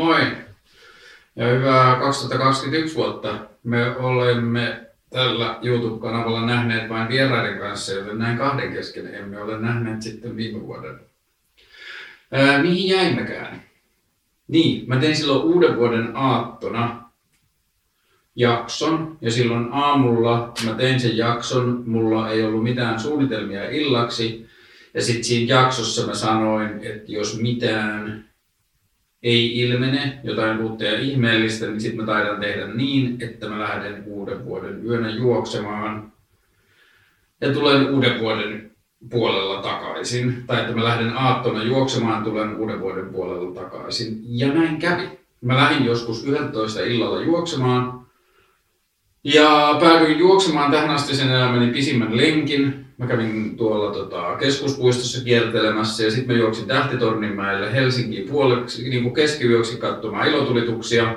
Moi ja hyvää 2021 vuotta. Me olemme tällä YouTube-kanavalla nähneet vain vieraiden kanssa, joten näin kahden kesken emme ole nähneet sitten viime vuoden. Ää, mihin jäimmekään? Niin, mä tein silloin uuden vuoden aattona jakson ja silloin aamulla mä tein sen jakson, mulla ei ollut mitään suunnitelmia illaksi ja sitten siinä jaksossa mä sanoin, että jos mitään ei ilmene jotain uutta ja ihmeellistä, niin sitten mä taidan tehdä niin, että mä lähden uuden vuoden yönä juoksemaan ja tulen uuden vuoden puolella takaisin. Tai että mä lähden aattona juoksemaan, tulen uuden vuoden puolella takaisin. Ja näin kävi. Mä lähdin joskus 11 illalla juoksemaan ja päädyin juoksemaan tähän asti sen elämäni pisimmän lenkin. Mä kävin tuolla tota, keskuspuistossa kiertelemässä ja sitten mä juoksin Tähtitorninmäelle Helsinkiin puoleksi, niin kuin keskiyöksi katsomaan ilotulituksia.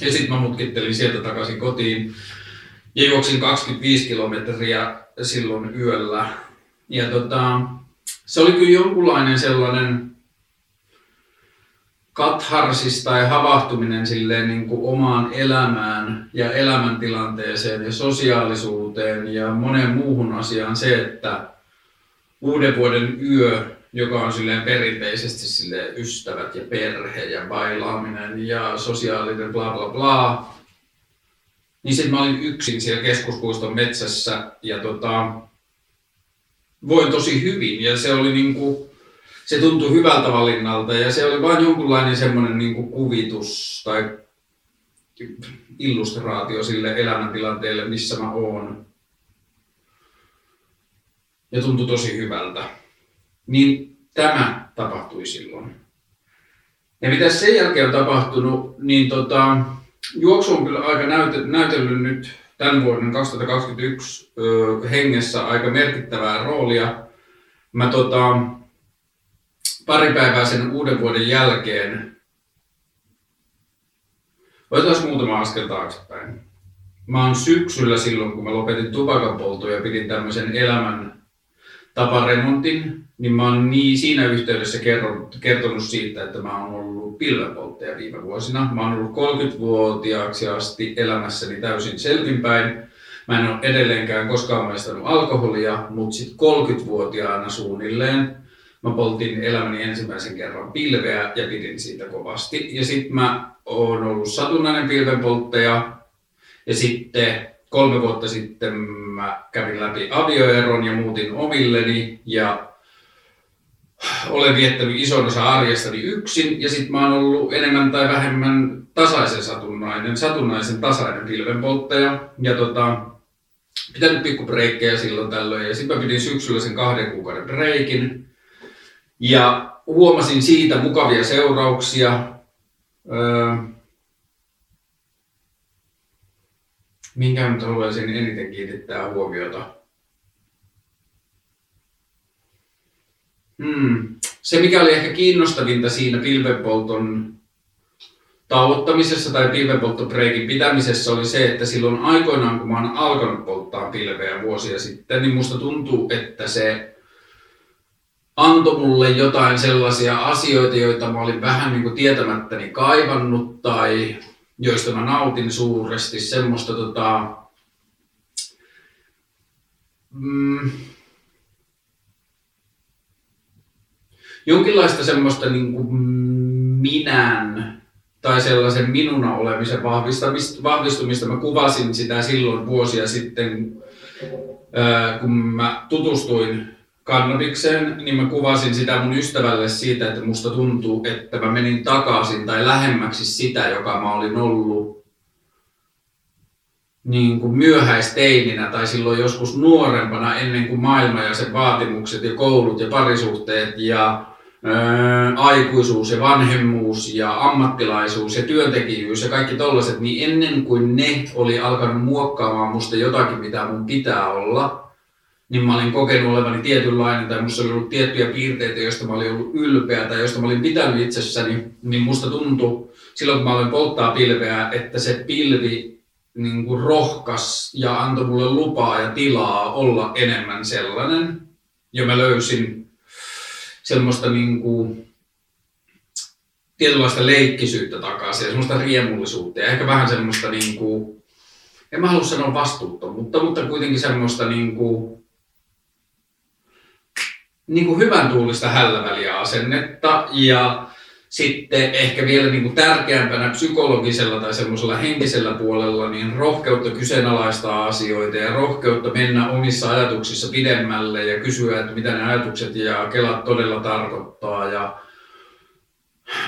Ja sitten mä mutkittelin sieltä takaisin kotiin ja juoksin 25 kilometriä silloin yöllä. Ja tota, se oli kyllä jonkunlainen sellainen katharsis tai havahtuminen silleen niin kuin omaan elämään ja elämäntilanteeseen ja sosiaalisuuteen ja moneen muuhun asiaan se, että uuden vuoden yö, joka on silleen perinteisesti silleen ystävät ja perhe ja bailaaminen ja sosiaalinen bla bla bla, niin sitten mä olin yksin siellä keskuspuiston metsässä ja tota, voin tosi hyvin ja se oli niinku, se tuntui hyvältä valinnalta ja se oli vain jonkunlainen semmoinen niin kuin kuvitus tai illustraatio sille elämäntilanteelle, missä mä oon. Ja tuntui tosi hyvältä. Niin tämä tapahtui silloin. Ja mitä sen jälkeen on tapahtunut, niin tota, juoksu on kyllä aika näytellyt nyt tämän vuoden 2021 ö, hengessä aika merkittävää roolia. Mä tota, pari päivää sen uuden vuoden jälkeen. Otetaan muutama askel taaksepäin. Mä oon syksyllä silloin, kun mä lopetin tupakan ja pidin tämmöisen elämän taparemontin, niin mä oon niin siinä yhteydessä kertonut, kertonut siitä, että mä oon ollut pilvenpolttaja viime vuosina. Mä oon ollut 30-vuotiaaksi asti elämässäni täysin selvinpäin. Mä en ole edelleenkään koskaan maistanut alkoholia, mutta sitten 30-vuotiaana suunnilleen mä poltin elämäni ensimmäisen kerran pilveä ja pidin siitä kovasti. Ja sitten mä oon ollut satunnainen pilvenpolttaja. Ja sitten kolme vuotta sitten mä kävin läpi avioeron ja muutin omilleni. Ja olen viettänyt ison osa arjestani yksin. Ja sitten mä oon ollut enemmän tai vähemmän tasaisen satunnainen, satunnaisen tasainen pilvenpolttaja. Ja tota, pitänyt pikku silloin tällöin. Ja sitten mä pidin syksyllä sen kahden kuukauden breikin ja huomasin siitä mukavia seurauksia. Öö, minkä nyt haluaisin eniten kiinnittää huomiota? Hmm. Se, mikä oli ehkä kiinnostavinta siinä pilvenpolton tauottamisessa tai pilvenpolttopreikin pitämisessä oli se, että silloin aikoinaan, kun mä oon alkanut polttaa pilveä vuosia sitten, niin musta tuntuu, että se antoi mulle jotain sellaisia asioita, joita mä olin vähän niin kuin tietämättäni kaivannut tai joista mä nautin suuresti. Semmoista tota, mm, jonkinlaista semmoista niin kuin minän tai sellaisen minuna olemisen vahvistumista. Mä kuvasin sitä silloin vuosia sitten, kun mä tutustuin kannabikseen, niin mä kuvasin sitä mun ystävälle siitä, että musta tuntuu, että mä menin takaisin tai lähemmäksi sitä, joka mä olin ollut niin kuin myöhäisteininä tai silloin joskus nuorempana ennen kuin maailma ja sen vaatimukset ja koulut ja parisuhteet ja ää, aikuisuus ja vanhemmuus ja ammattilaisuus ja työntekijyys ja kaikki tollaset, niin ennen kuin ne oli alkanut muokkaamaan musta jotakin, mitä mun pitää olla, niin mä olin kokenut olevani tietynlainen tai musta oli ollut tiettyjä piirteitä, joista mä olin ollut ylpeä tai joista mä olin pitänyt itsessäni, niin musta tuntui silloin kun mä olin polttaa pilveä, että se pilvi niin kuin rohkas ja antoi mulle lupaa ja tilaa olla enemmän sellainen. Ja mä löysin semmoista niin kuin tietynlaista leikkisyyttä takaisin ja semmoista riemullisuutta ja ehkä vähän semmoista niin kuin, en mä halua sanoa vastuuttomuutta, mutta kuitenkin semmoista niin kuin, niin kuin hyvän tuulista hälläväliä asennetta ja sitten ehkä vielä niin kuin tärkeämpänä psykologisella tai semmoisella henkisellä puolella niin rohkeutta kyseenalaistaa asioita ja rohkeutta mennä omissa ajatuksissa pidemmälle ja kysyä, että mitä ne ajatukset ja kelat todella tarkoittaa. Ja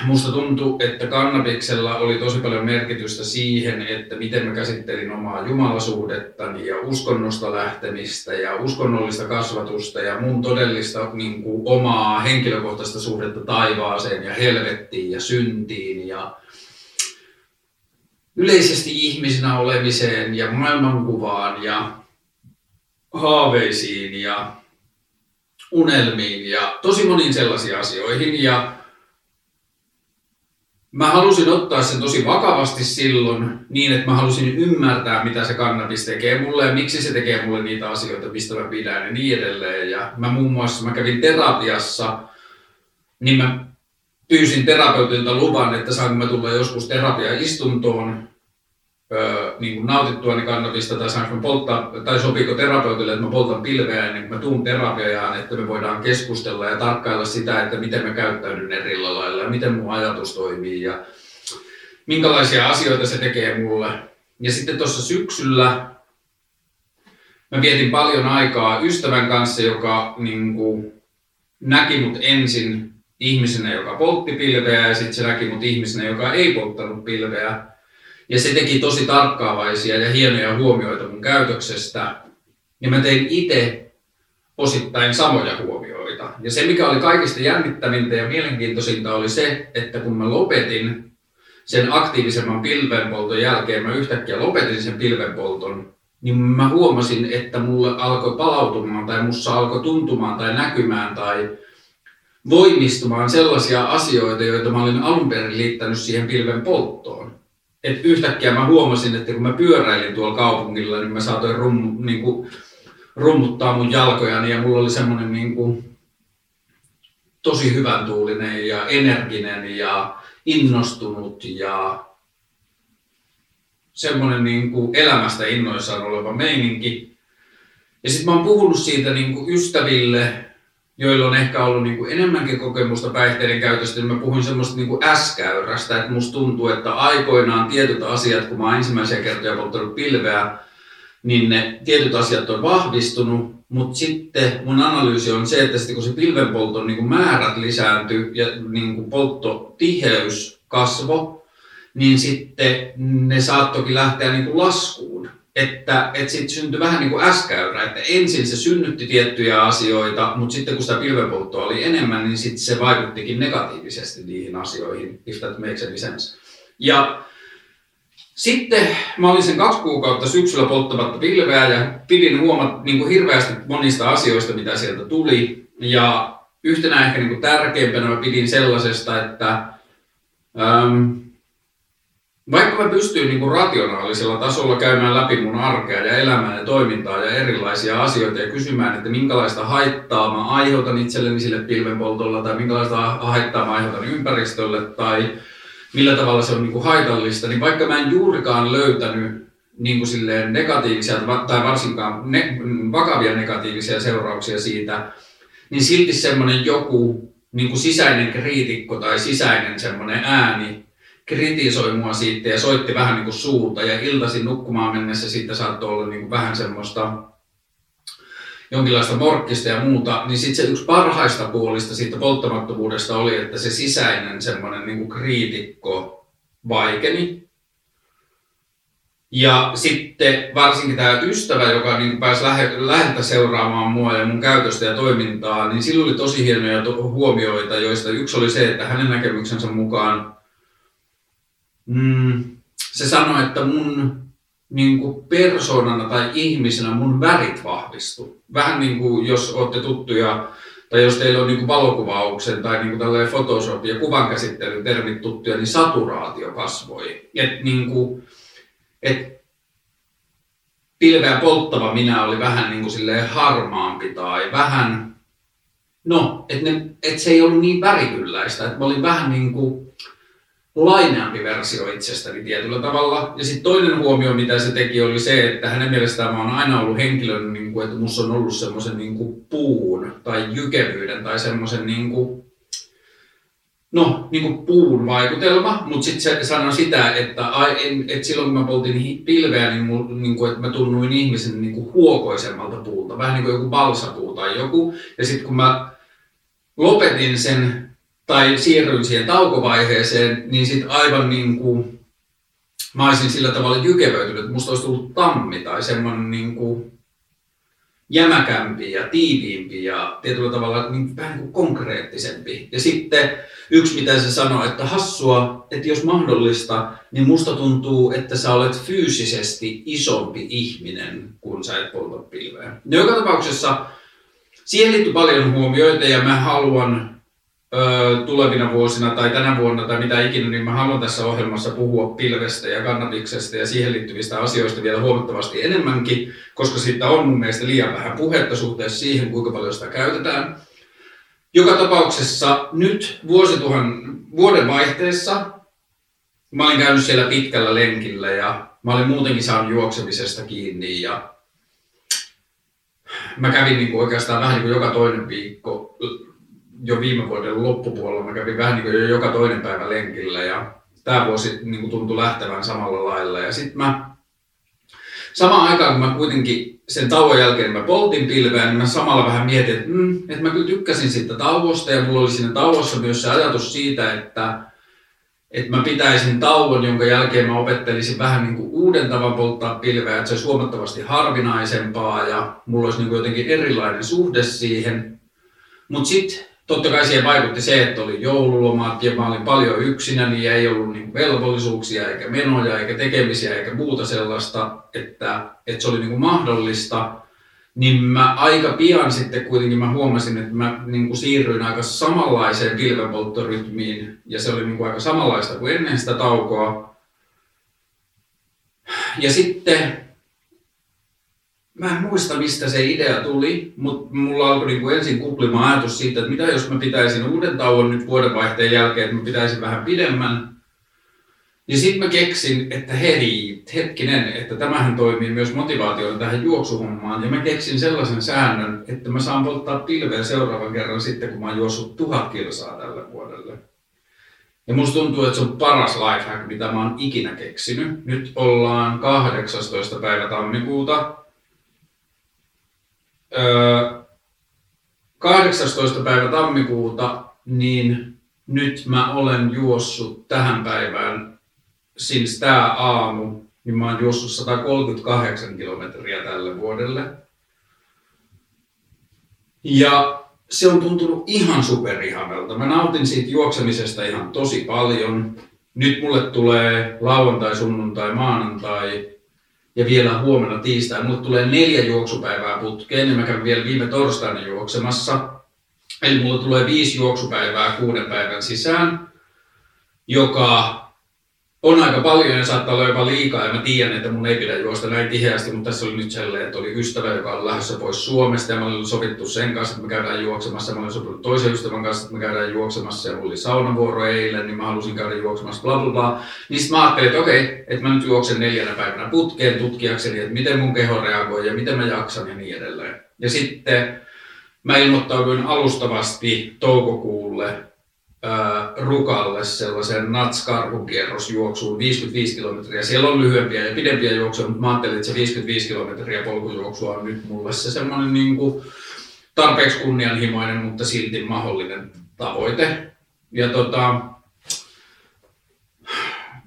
Musta tuntuu, että kannabiksella oli tosi paljon merkitystä siihen, että miten mä käsittelin omaa jumalasuhdettani ja uskonnosta lähtemistä ja uskonnollista kasvatusta ja mun todellista niin kuin, omaa henkilökohtaista suhdetta taivaaseen ja helvettiin ja syntiin ja yleisesti ihmisenä olemiseen ja maailmankuvaan ja haaveisiin ja unelmiin ja tosi moniin sellaisiin asioihin. Ja mä halusin ottaa sen tosi vakavasti silloin niin, että mä halusin ymmärtää, mitä se kannabis tekee mulle ja miksi se tekee mulle niitä asioita, mistä mä pidän ja niin edelleen. Ja mä muun muassa, mä kävin terapiassa, niin mä pyysin terapeutilta luvan, että saanko mä tulla joskus terapiaistuntoon niin kuin nautittuani kannabista tai saanko polttaa, tai sopiiko terapeutille, että mä poltan pilveä ennen kuin mä tuun terapiaan, että me voidaan keskustella ja tarkkailla sitä, että miten mä käyttäydyn eri lailla ja miten mun ajatus toimii ja minkälaisia asioita se tekee mulle. Ja sitten tuossa syksyllä mä vietin paljon aikaa ystävän kanssa, joka niin kuin, näki mut ensin ihmisenä, joka poltti pilveä ja sitten se näki mut ihmisenä, joka ei polttanut pilveä. Ja se teki tosi tarkkaavaisia ja hienoja huomioita mun käytöksestä. Ja mä tein itse osittain samoja huomioita. Ja se, mikä oli kaikista jännittävintä ja mielenkiintoisinta, oli se, että kun mä lopetin sen aktiivisemman pilvenpolton jälkeen, mä yhtäkkiä lopetin sen pilvenpolton, niin mä huomasin, että mulle alkoi palautumaan tai mussa alkoi tuntumaan tai näkymään tai voimistumaan sellaisia asioita, joita mä olin alun perin liittänyt siihen pilven polttoon et yhtäkkiä mä huomasin, että kun mä pyöräilin tuolla kaupungilla, niin mä saatoin rum, niin kuin, rummuttaa mun jalkojani ja mulla oli semmoinen niin kuin, tosi hyvän tuulinen ja energinen ja innostunut ja semmoinen niin kuin elämästä innoissaan oleva meininki. Ja sitten mä oon puhunut siitä niin kuin ystäville joilla on ehkä ollut niin kuin enemmänkin kokemusta päihteiden käytöstä, niin mä puhuin semmoista niin kuin äskäyrästä, että musta tuntuu, että aikoinaan tietyt asiat, kun mä oon ensimmäisiä kertoja polttanut pilveä, niin ne tietyt asiat on vahvistunut, mutta sitten mun analyysi on se, että sitten kun se pilvenpolton niin määrät lisääntyy ja niin kuin polttotiheys kasvo, niin sitten ne saattokin lähteä niin kuin laskuun että, että siitä syntyi vähän niin kuin äskäyrä, että ensin se synnytti tiettyjä asioita, mutta sitten kun sitä pilvenpolttoa oli enemmän, niin sitten se vaikuttikin negatiivisesti niihin asioihin, if that makes any sense. Ja sitten mä olin sen kaksi kuukautta syksyllä polttamatta pilveä ja pidin huomat niin kuin hirveästi monista asioista, mitä sieltä tuli. Ja yhtenä ehkä niin kuin tärkeimpänä mä pidin sellaisesta, että ähm, vaikka mä pystyin niin rationaalisella tasolla käymään läpi mun arkea ja elämää ja toimintaa ja erilaisia asioita ja kysymään, että minkälaista haittaa mä aiheutan itselleni sille pilvenpoltolla tai minkälaista haittaa mä aiheutan ympäristölle tai millä tavalla se on niin haitallista, niin vaikka mä en juurikaan löytänyt niin kuin silleen negatiivisia tai varsinkaan ne, vakavia negatiivisia seurauksia siitä, niin silti semmoinen joku niin kuin sisäinen kriitikko tai sisäinen semmoinen ääni kritisoi mua siitä ja soitti vähän niin kuin suuta ja iltaisin nukkumaan mennessä siitä saattoi olla niin kuin vähän semmoista jonkinlaista morkkista ja muuta, niin sitten se yksi parhaista puolista siitä polttamattomuudesta oli, että se sisäinen semmoinen niin kriitikko vaikeni. Ja sitten varsinkin tämä ystävä, joka niin pääsi läheltä seuraamaan mua ja mun käytöstä ja toimintaa, niin sillä oli tosi hienoja huomioita, joista yksi oli se, että hänen näkemyksensä mukaan mm, se sanoi, että mun niin kuin persoonana tai ihmisenä mun värit vahvistu. Vähän niin kuin jos olette tuttuja tai jos teillä on niin kuin valokuvauksen tai niin kuin tällainen Photoshop ja kuvankäsittelyn termit tuttuja, niin saturaatio kasvoi. Et niin kuin, et pilveä polttava minä oli vähän niin kuin harmaampi tai vähän, no, että et se ei ollut niin värikylläistä, että mä olin vähän niin kuin laineampi versio itsestäni tietyllä tavalla. Ja sitten toinen huomio, mitä se teki, oli se, että hänen mielestään mä oon aina ollut henkilön, niin kuin, että musta on ollut semmoisen niin puun tai jykevyyden tai semmoisen niin kuin, no, niin kuin puun vaikutelma, mutta sitten se sanoi sitä, että, että silloin kun mä poltin pilveä, niin, mul, niin kuin, että mä tunnuin ihmisen niin kuin huokoisemmalta puulta, vähän niin kuin joku balsapuu tai joku. Ja sitten kun mä lopetin sen tai siirryin siihen taukovaiheeseen, niin sitten aivan niin kuin mä olisin sillä tavalla jykevöitynyt, että musta olisi tullut tammi tai semmoinen niin kuin jämäkämpi ja tiiviimpi ja tietyllä tavalla niin vähän niin kuin konkreettisempi. Ja sitten yksi, mitä se sanoi, että hassua, että jos mahdollista, niin musta tuntuu, että sä olet fyysisesti isompi ihminen, kun sä et polta pilveä. No joka tapauksessa siihen liittyy paljon huomioita ja mä haluan tulevina vuosina tai tänä vuonna tai mitä ikinä, niin mä haluan tässä ohjelmassa puhua pilvestä ja kannabiksesta ja siihen liittyvistä asioista vielä huomattavasti enemmänkin, koska siitä on mun mielestä liian vähän puhetta suhteessa siihen, kuinka paljon sitä käytetään. Joka tapauksessa nyt vuosituhan vuoden vaihteessa mä olin käynyt siellä pitkällä lenkillä ja mä olin muutenkin saanut juoksemisesta kiinni ja mä kävin niin kuin oikeastaan vähän niin kuin joka toinen viikko jo viime vuoden loppupuolella mä kävin vähän niin kuin jo joka toinen päivä lenkillä ja tämä vuosi niin kuin tuntui lähtevän samalla lailla. Ja sitten mä samaan aikaan, kun mä kuitenkin sen tauon jälkeen mä poltin pilveä, niin mä samalla vähän mietin, että, mm, että mä kyllä tykkäsin siitä tauosta ja mulla oli siinä tauossa myös se ajatus siitä, että, että mä pitäisin tauon, jonka jälkeen mä opettelisin vähän niin kuin uuden tavan polttaa pilveä, että se olisi huomattavasti harvinaisempaa ja mulla olisi niin kuin jotenkin erilainen suhde siihen. Mutta sitten totta kai siihen vaikutti se, että oli joululomat ja mä olin paljon yksinäni niin ei ollut niin velvollisuuksia eikä menoja eikä tekemisiä eikä muuta sellaista, että, että se oli niin kuin mahdollista. Niin mä aika pian sitten kuitenkin mä huomasin, että mä niin kuin siirryin aika samanlaiseen pilvenpolttorytmiin ja se oli niin kuin aika samanlaista kuin ennen sitä taukoa. Ja sitten mä en muista mistä se idea tuli, mutta mulla alkoi niin kuin ensin kuplimaan ajatus siitä, että mitä jos mä pitäisin uuden tauon nyt vuodenvaihteen jälkeen, että mä pitäisin vähän pidemmän. Ja sitten mä keksin, että hei, hetkinen, että tämähän toimii myös motivaationa tähän juoksuhommaan. Ja mä keksin sellaisen säännön, että mä saan polttaa pilveä seuraavan kerran sitten, kun mä oon juossut tuhat kilsaa tälle vuodelle. Ja musta tuntuu, että se on paras lifehack, mitä mä oon ikinä keksinyt. Nyt ollaan 18. päivä tammikuuta 18. päivä tammikuuta, niin nyt mä olen juossut tähän päivään, siis tää aamu, niin mä oon juossut 138 kilometriä tälle vuodelle. Ja se on tuntunut ihan superihanalta. Mä nautin siitä juoksemisesta ihan tosi paljon. Nyt mulle tulee lauantai, sunnuntai, maanantai, ja vielä huomenna tiistai. Mulle tulee neljä juoksupäivää putkeen ja mä käyn vielä viime torstaina juoksemassa. Eli mulle tulee viisi juoksupäivää kuuden päivän sisään, joka on aika paljon ja saattaa olla jopa liikaa ja mä tiedän, että mun ei pidä juosta näin tiheästi, mutta tässä oli nyt sellainen, että oli ystävä, joka on lähdössä pois Suomesta ja mä olin sovittu sen kanssa, että me käydään juoksemassa. Mä olin sopinut toisen ystävän kanssa, että me käydään juoksemassa ja mulla oli saunavuoro eilen, niin mä halusin käydä juoksemassa bla bla bla. Niin sitten mä ajattelin, että okei, että mä nyt juoksen neljänä päivänä putkeen tutkiakseni, että miten mun keho reagoi ja miten mä jaksan ja niin edelleen. Ja mä ilmoittauduin alustavasti toukokuulle Rukalle sellaisen Nats-karhukierrosjuoksuun 55 kilometriä. Siellä on lyhyempiä ja pidempiä juoksuja, mutta mä ajattelin, että se 55 kilometriä polkujuoksua on nyt mulle se semmoinen niin kuin tarpeeksi kunnianhimoinen, mutta silti mahdollinen tavoite. Ja tota,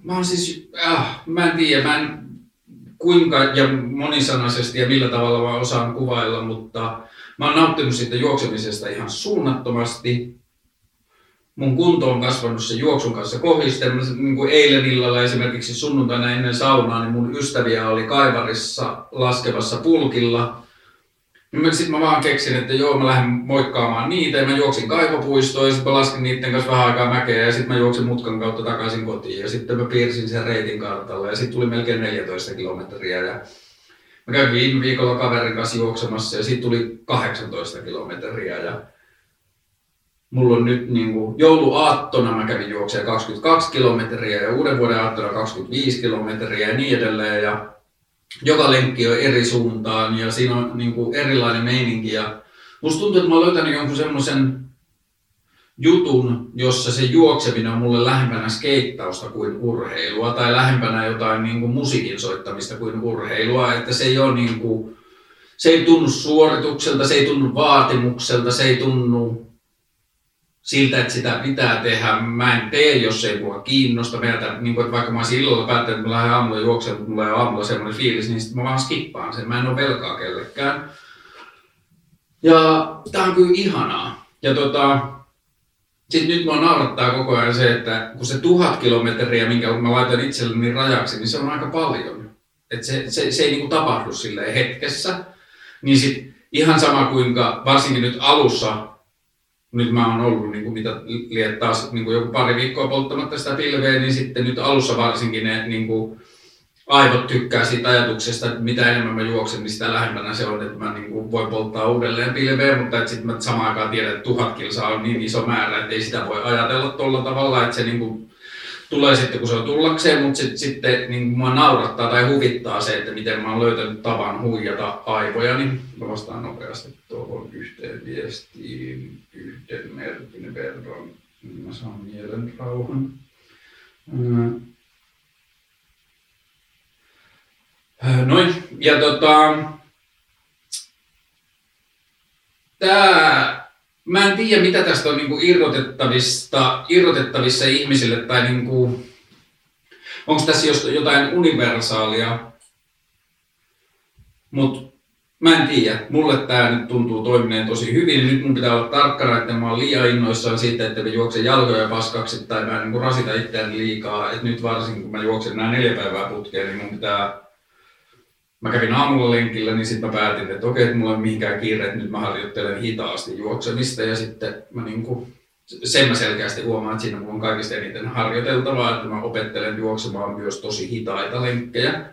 mä oon siis, äh, mä en tiedä, mä en kuinka ja monisanaisesti ja millä tavalla mä osaan kuvailla, mutta mä oon nauttinut siitä juoksemisesta ihan suunnattomasti mun kunto on kasvanut sen juoksun kanssa kohisten. Niin kuin eilen illalla esimerkiksi sunnuntaina ennen saunaa, niin mun ystäviä oli Kaivarissa laskevassa pulkilla. Sitten mä vaan keksin, että joo, mä lähden moikkaamaan niitä ja mä juoksin kaivopuistoon ja sitten mä laskin niiden kanssa vähän aikaa mäkeä ja sitten mä juoksin mutkan kautta takaisin kotiin ja sitten mä piirsin sen reitin kartalle ja sitten tuli melkein 14 kilometriä ja mä kävin viime viikolla kaverin kanssa juoksemassa ja sitten tuli 18 kilometriä ja mulla on nyt niin kuin, jouluaattona mä kävin juokseen 22 kilometriä ja uuden vuoden aattona 25 kilometriä ja niin edelleen. Ja joka lenkki on eri suuntaan ja siinä on niin kuin, erilainen meininki. Ja musta tuntuu, että mä oon löytänyt jonkun semmoisen jutun, jossa se juokseminen on mulle lähempänä skeittausta kuin urheilua tai lähempänä jotain niin kuin musiikin soittamista kuin urheilua, että se ei ole niin kuin, se ei tunnu suoritukselta, se ei tunnu vaatimukselta, se ei tunnu siltä, että sitä pitää tehdä. Mä en tee, jos ei mua kiinnosta. Meiltä, niin kuin, että vaikka mä olisin illalla päättänyt, että mä lähden aamulla juoksemaan, ei ole aamulla semmoinen fiilis, niin sitten mä vaan skippaan sen. Mä en ole velkaa kellekään. Ja tää on kyllä ihanaa. Ja tota, sitten nyt mua naurattaa koko ajan se, että kun se tuhat kilometriä, minkä mä laitan itselleni rajaksi, niin se on aika paljon. Et se, se, se ei niinku tapahdu silleen hetkessä. Niin sit ihan sama kuinka, varsinkin nyt alussa, nyt mä oon ollut niin kuin mitä liet taas niin kuin joku pari viikkoa polttamatta sitä pilveä, niin sitten nyt alussa varsinkin ne niin kuin, aivot tykkää siitä ajatuksesta, että mitä enemmän mä juoksen, niin sitä lähempänä se on, että mä niin kuin voin polttaa uudelleen pilveä, mutta sitten mä samaan aikaan tiedän, että tuhat kilsaa on niin iso määrä, että ei sitä voi ajatella tuolla tavalla, että se niin kuin tulee sitten, kun se on tullakseen, mutta sit, sitten niin mua naurattaa tai huvittaa se, että miten mä oon löytänyt tavan huijata aivoja, niin mä vastaan nopeasti tuohon yhteen viestiin. Yhden merkin verran, niin mä saan mielen rauhan. Noin, ja tota, tää, mä en tiedä mitä tästä on niinku irrotettavista, irrotettavissa ihmisille tai niinku, onko tässä jotain universaalia, mutta mä en tiedä. Mulle tämä nyt tuntuu toimineen tosi hyvin. Nyt mun pitää olla tarkkana, että mä oon liian innoissaan siitä, että mä juoksen jalkoja paskaksi tai mä en niin rasita itseäni liikaa. Et nyt varsinkin kun mä juoksen nämä neljä päivää putkeen, niin mun pitää mä kävin aamulla lenkillä, niin sitten mä päätin, että okei, että mulla ei mihinkään kiire, että nyt mä harjoittelen hitaasti juoksemista ja sitten mä niin kuin, sen mä selkeästi huomaan, että siinä mulla on kaikista eniten harjoiteltavaa, että mä opettelen juoksemaan myös tosi hitaita lenkkejä.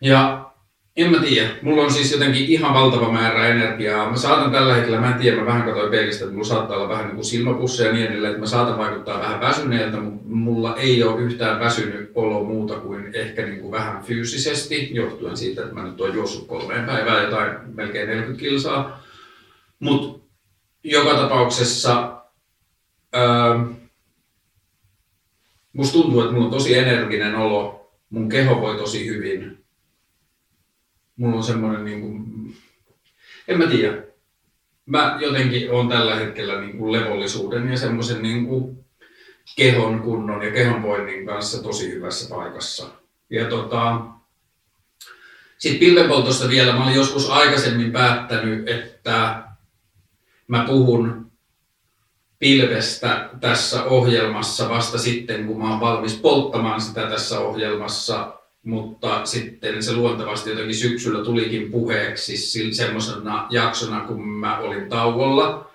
Ja en mä tiedä. Mulla on siis jotenkin ihan valtava määrä energiaa. Mä saatan tällä hetkellä, mä en tiedä, mä vähän katsoin peilistä, että mulla saattaa olla vähän niin kuin silmäpusseja ja niin edelleen, että mä saatan vaikuttaa vähän väsyneeltä, mutta mulla ei ole yhtään väsynyt olo muuta kuin ehkä niin kuin vähän fyysisesti, johtuen siitä, että mä nyt oon juossut kolmeen päivään jotain melkein 40 kilsaa. Mutta joka tapauksessa ää, musta tuntuu, että mulla on tosi energinen olo, mun keho voi tosi hyvin, mulla on semmoinen, niin kuin, en mä tiedä, mä jotenkin on tällä hetkellä niin kuin levollisuuden ja semmoisen niin kuin kehon kunnon ja kehonvoinnin kanssa tosi hyvässä paikassa. Ja tota, sitten pilvenpoltosta vielä, mä olin joskus aikaisemmin päättänyt, että mä puhun pilvestä tässä ohjelmassa vasta sitten, kun mä oon valmis polttamaan sitä tässä ohjelmassa mutta sitten se luontevasti jotenkin syksyllä tulikin puheeksi semmoisena jaksona, kun mä olin tauolla,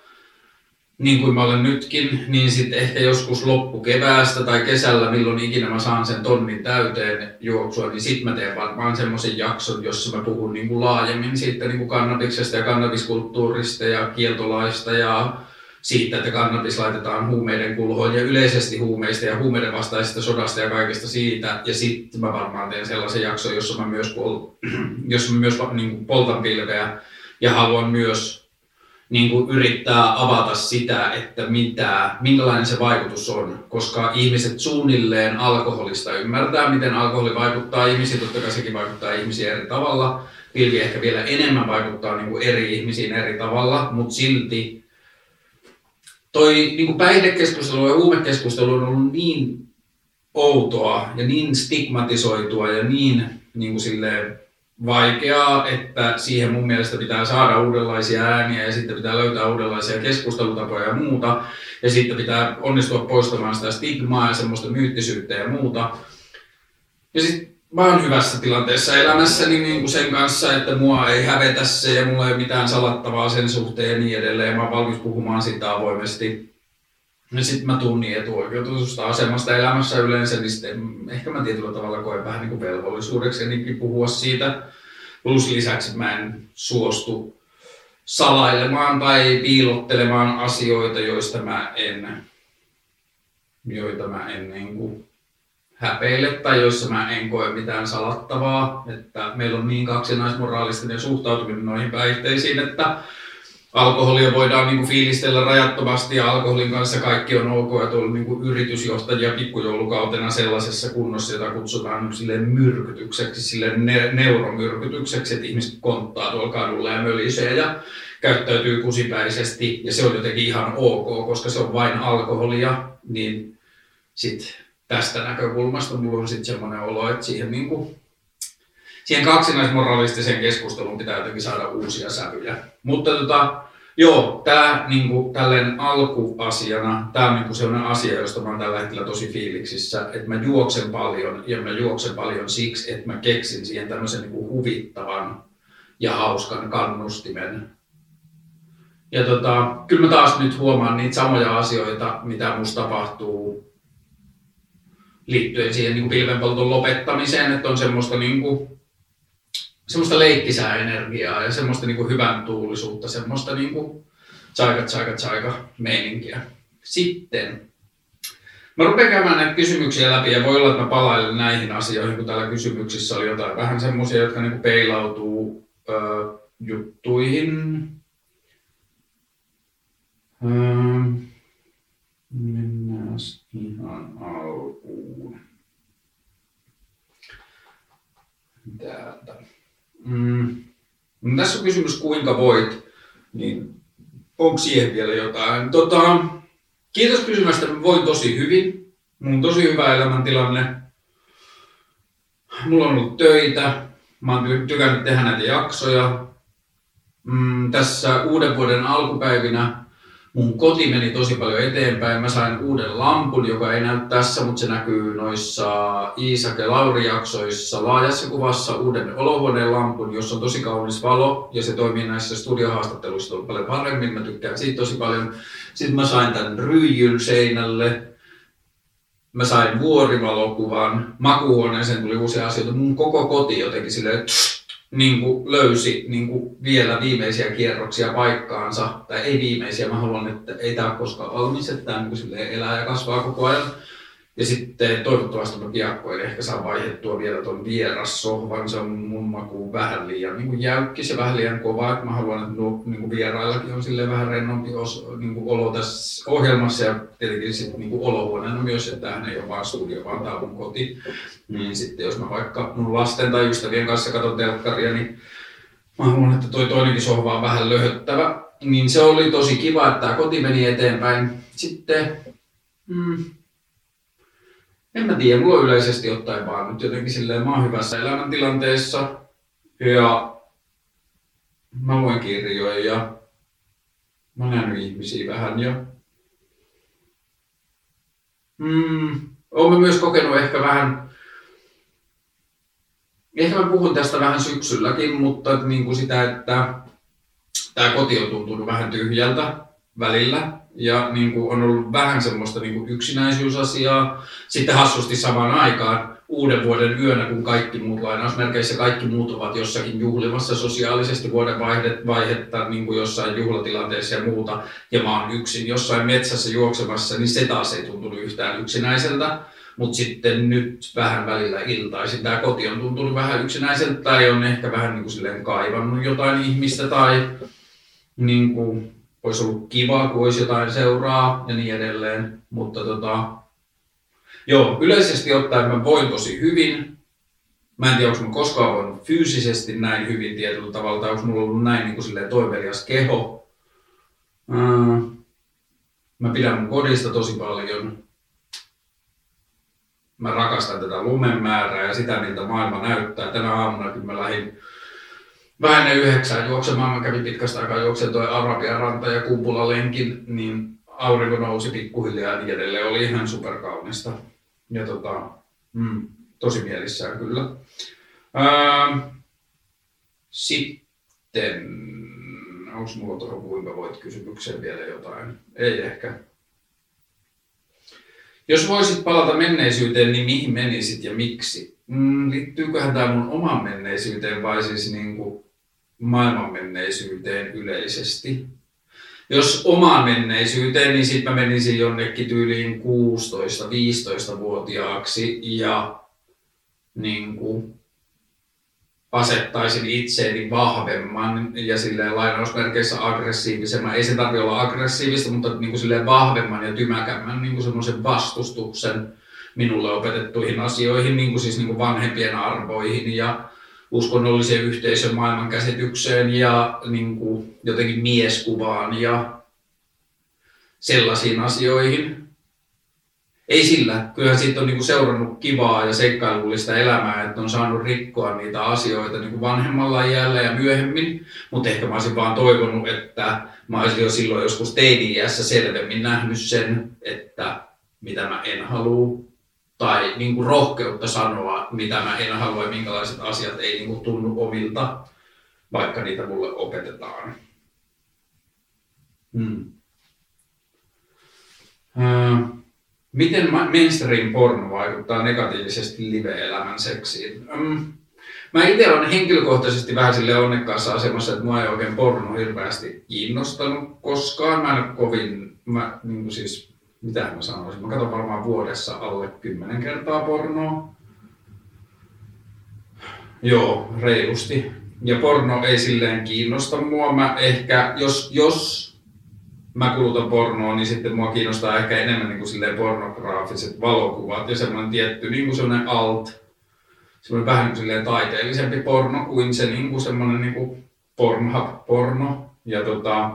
niin kuin mä olen nytkin, niin sitten ehkä joskus loppukeväästä tai kesällä, milloin ikinä mä saan sen tonnin täyteen juoksua, niin sitten mä teen varmaan semmoisen jakson, jossa mä puhun niin kuin laajemmin siitä niin kuin kannabiksesta ja kannabiskulttuurista ja kieltolaista ja siitä, että kannabis laitetaan huumeiden kulhoon ja yleisesti huumeista ja huumeiden vastaisesta sodasta ja kaikesta siitä. Ja sitten mä varmaan teen sellaisen jakson, jossa mä myös, pol, jossa mä myös niin kuin poltan pilveä. Ja haluan myös niin kuin yrittää avata sitä, että mitä, minkälainen se vaikutus on, koska ihmiset suunnilleen alkoholista ymmärtää, miten alkoholi vaikuttaa ihmisiin, totta kai sekin vaikuttaa ihmisiin eri tavalla, pilvi ehkä vielä enemmän vaikuttaa niin kuin eri ihmisiin eri tavalla, mutta silti toi niin kuin päihdekeskustelu ja huumekeskustelu on ollut niin outoa ja niin stigmatisoitua ja niin, niin kuin silleen vaikeaa, että siihen mun mielestä pitää saada uudenlaisia ääniä ja sitten pitää löytää uudenlaisia keskustelutapoja ja muuta. Ja sitten pitää onnistua poistamaan sitä stigmaa ja semmoista myyttisyyttä ja muuta. Ja sitten mä oon hyvässä tilanteessa elämässäni niin kuin sen kanssa, että mua ei hävetä se ja mulla ei ole mitään salattavaa sen suhteen ja niin edelleen. Mä oon valmis puhumaan sitä avoimesti. Ja sitten mä tuun niin asemasta elämässä yleensä, niin sitten ehkä mä tietyllä tavalla koen vähän niin kuin velvollisuudeksi puhua siitä. Plus lisäksi mä en suostu salailemaan tai piilottelemaan asioita, joista mä en, joita mä en niin kuin häpeile tai joissa mä en koe mitään salattavaa. Että meillä on niin kaksinaismoraalistinen suhtautuminen noihin päihteisiin, että alkoholia voidaan niin kuin fiilistellä rajattomasti ja alkoholin kanssa kaikki on ok. Että on niin kuin yritysjohtajia pikkujoulukautena sellaisessa kunnossa, jota kutsutaan niin silleen myrkytykseksi, silleen ne- neuromyrkytykseksi, että ihmiset konttaa tuolla kadulla ja mölisee ja käyttäytyy kusipäisesti ja se on jotenkin ihan ok, koska se on vain alkoholia, niin sitten tästä näkökulmasta mulla on sitten semmoinen olo, että siihen, niin kuin, siihen kaksinaismoralistiseen keskusteluun pitää jotenkin saada uusia sävyjä. Mutta tota, joo, tämä niin kuin, tälleen alkuasiana, tämä on niin sellainen asia, josta mä oon tällä hetkellä tosi fiiliksissä, että mä juoksen paljon ja mä juoksen paljon siksi, että mä keksin siihen tämmöisen niin kuin huvittavan ja hauskan kannustimen. Ja tota, kyllä mä taas nyt huomaan niitä samoja asioita, mitä musta tapahtuu liittyen siihen niin pilvenpolton lopettamiseen, että on semmoista, niin kuin, semmoista leikkisää energiaa ja semmoista niin kuin hyvän tuulisuutta, semmoista niin kuin tsaika, tsaika, tsaika meininkiä. Sitten Mä rupean käymään näitä kysymyksiä läpi ja voi olla, että mä palailen näihin asioihin, kun täällä kysymyksissä oli jotain vähän semmoisia, jotka kuin peilautuu ö, juttuihin. Öö, Mennään ihan alkuun. Täältä. Mm. No, tässä on kysymys, kuinka voit, niin onko siihen vielä jotain? Tota, kiitos kysymästä, voin tosi hyvin. Mulla on tosi hyvä elämäntilanne. Mulla on ollut töitä. Mä oon tykännyt tehdä näitä jaksoja. Mm, tässä uuden vuoden alkupäivinä mun koti meni tosi paljon eteenpäin. Mä sain uuden lampun, joka ei näy tässä, mutta se näkyy noissa Iisak ja Lauri-jaksoissa laajassa kuvassa uuden olohuoneen lampun, jossa on tosi kaunis valo ja se toimii näissä studiohaastatteluissa paljon paremmin. Mä tykkään siitä tosi paljon. Sitten mä sain tämän ryijyn seinälle. Mä sain vuorivalokuvan. Makuuhuoneeseen tuli uusia asioita. Mun koko koti jotenkin silleen, niin kuin löysi niin kuin vielä viimeisiä kierroksia paikkaansa, tai ei viimeisiä, mä haluan, että ei tämä koskaan valmis, että tämä niin elää ja kasvaa koko ajan. Ja sitten toivottavasti mä piakkoin ehkä saa vaihdettua vielä tuon vierassohvan, se on mun makuun vähän liian niin kuin jäykkis ja vähän liian kova, että mä haluan, että no, niin vieraillakin on silleen vähän rennompi os, niin kuin olo tässä ohjelmassa ja tietenkin sitten niin kuin olohuoneena myös, että tämähän ei ole vaan studio, vaan tämä on mun koti. Niin sitten jos mä vaikka mun lasten tai ystävien kanssa katson telkkaria, niin mä haluan, että toi toinenkin sohva on vähän löhöttävä. Niin se oli tosi kiva, että tämä koti meni eteenpäin. Sitten, mm, en mä tiedä, mulla on yleisesti ottaen vaan nyt jotenkin silleen, mä oon hyvässä elämäntilanteessa. Ja mä luen kirjoja ja mä oon nähnyt ihmisiä vähän ja mm, oon myös kokenut ehkä vähän ehkä mä puhun tästä vähän syksylläkin, mutta niin kuin sitä, että tämä koti on tuntunut vähän tyhjältä välillä ja niin kuin on ollut vähän semmoista niin kuin yksinäisyysasiaa. Sitten hassusti samaan aikaan uuden vuoden yönä, kun kaikki muut lainausmerkeissä, kaikki muut ovat jossakin juhlimassa sosiaalisesti vuoden vaihetta niin kuin jossain juhlatilanteessa ja muuta, ja mä oon yksin jossain metsässä juoksemassa, niin se taas ei tuntunut yhtään yksinäiseltä. Mutta sitten nyt vähän välillä iltaisin tämä koti on tuntunut vähän yksinäiseltä tai on ehkä vähän niin kuin silleen kaivannut jotain ihmistä tai niin kuin, olisi ollut kiva, kun olisi jotain seuraa ja niin edelleen. Mutta tota, joo, yleisesti ottaen mä voin tosi hyvin. Mä en tiedä, onko mä koskaan voinut fyysisesti näin hyvin tietyllä tavalla, tai onko mulla ollut näin niin kuin silleen toimelias keho. Mä pidän mun kodista tosi paljon mä rakastan tätä lumen määrää ja sitä, miltä maailma näyttää. Tänä aamuna, kun mä lähdin vähän ennen yhdeksään juoksemaan, mä kävin pitkästä aikaa juoksen toi Arabian ranta ja Kumpula lenkin, niin aurinko nousi pikkuhiljaa ja niin edelleen. Oli ihan superkaunista. Ja tota, mm, tosi mielissään kyllä. Ää, sitten, onko mulla tuohon kuinka voit kysymykseen vielä jotain? Ei ehkä. Jos voisit palata menneisyyteen, niin mihin menisit ja miksi? Mm, liittyyköhän tämä mun oman menneisyyteen vai siis niin kuin maailman menneisyyteen yleisesti. Jos omaan menneisyyteen, niin sitten mä menisin jonnekin tyyliin 16-15-vuotiaaksi ja niin kuin, asettaisin itseeni vahvemman ja silleen lainausmerkeissä aggressiivisemman. Ei se tarvitse olla aggressiivista, mutta niin kuin silleen vahvemman ja tymäkämmän niin kuin semmoisen vastustuksen minulle opetettuihin asioihin, niin kuin siis niin kuin vanhempien arvoihin ja uskonnolliseen yhteisön maailmankäsitykseen ja niin kuin jotenkin mieskuvaan ja sellaisiin asioihin. Ei sillä, kyllähän siitä on niin kuin seurannut kivaa ja seikkailullista elämää, että on saanut rikkoa niitä asioita niin kuin vanhemmalla iällä ja myöhemmin, mutta ehkä mä olisin vaan toivonut, että mä olisin jo silloin joskus teini-iässä selvemmin nähnyt sen, että mitä mä en halua tai niin kuin rohkeutta sanoa, mitä mä en halua ja minkälaiset asiat ei niin kuin tunnu omilta, vaikka niitä mulle opetetaan. Hmm. Äh, miten mainstream porno vaikuttaa negatiivisesti live-elämän seksiin? Ähm, mä itse olen henkilökohtaisesti vähän sille onnekkaassa asemassa, että mua ei oikein porno hirveästi kiinnostanut koskaan. Mä en kovin, mä, niin kuin siis mitä mä sanoisin, mä katson varmaan vuodessa alle kymmenen kertaa pornoa. Joo, reilusti. Ja porno ei silleen kiinnosta mua. Mä ehkä, jos, jos mä kulutan pornoa, niin sitten mua kiinnostaa ehkä enemmän niin kuin pornograafiset valokuvat ja semmoinen tietty niin kuin semmoinen alt, semmoinen vähän niin kuin taiteellisempi porno kuin se niin kuin semmoinen niin kuin Pornhub-porno. Ja tota,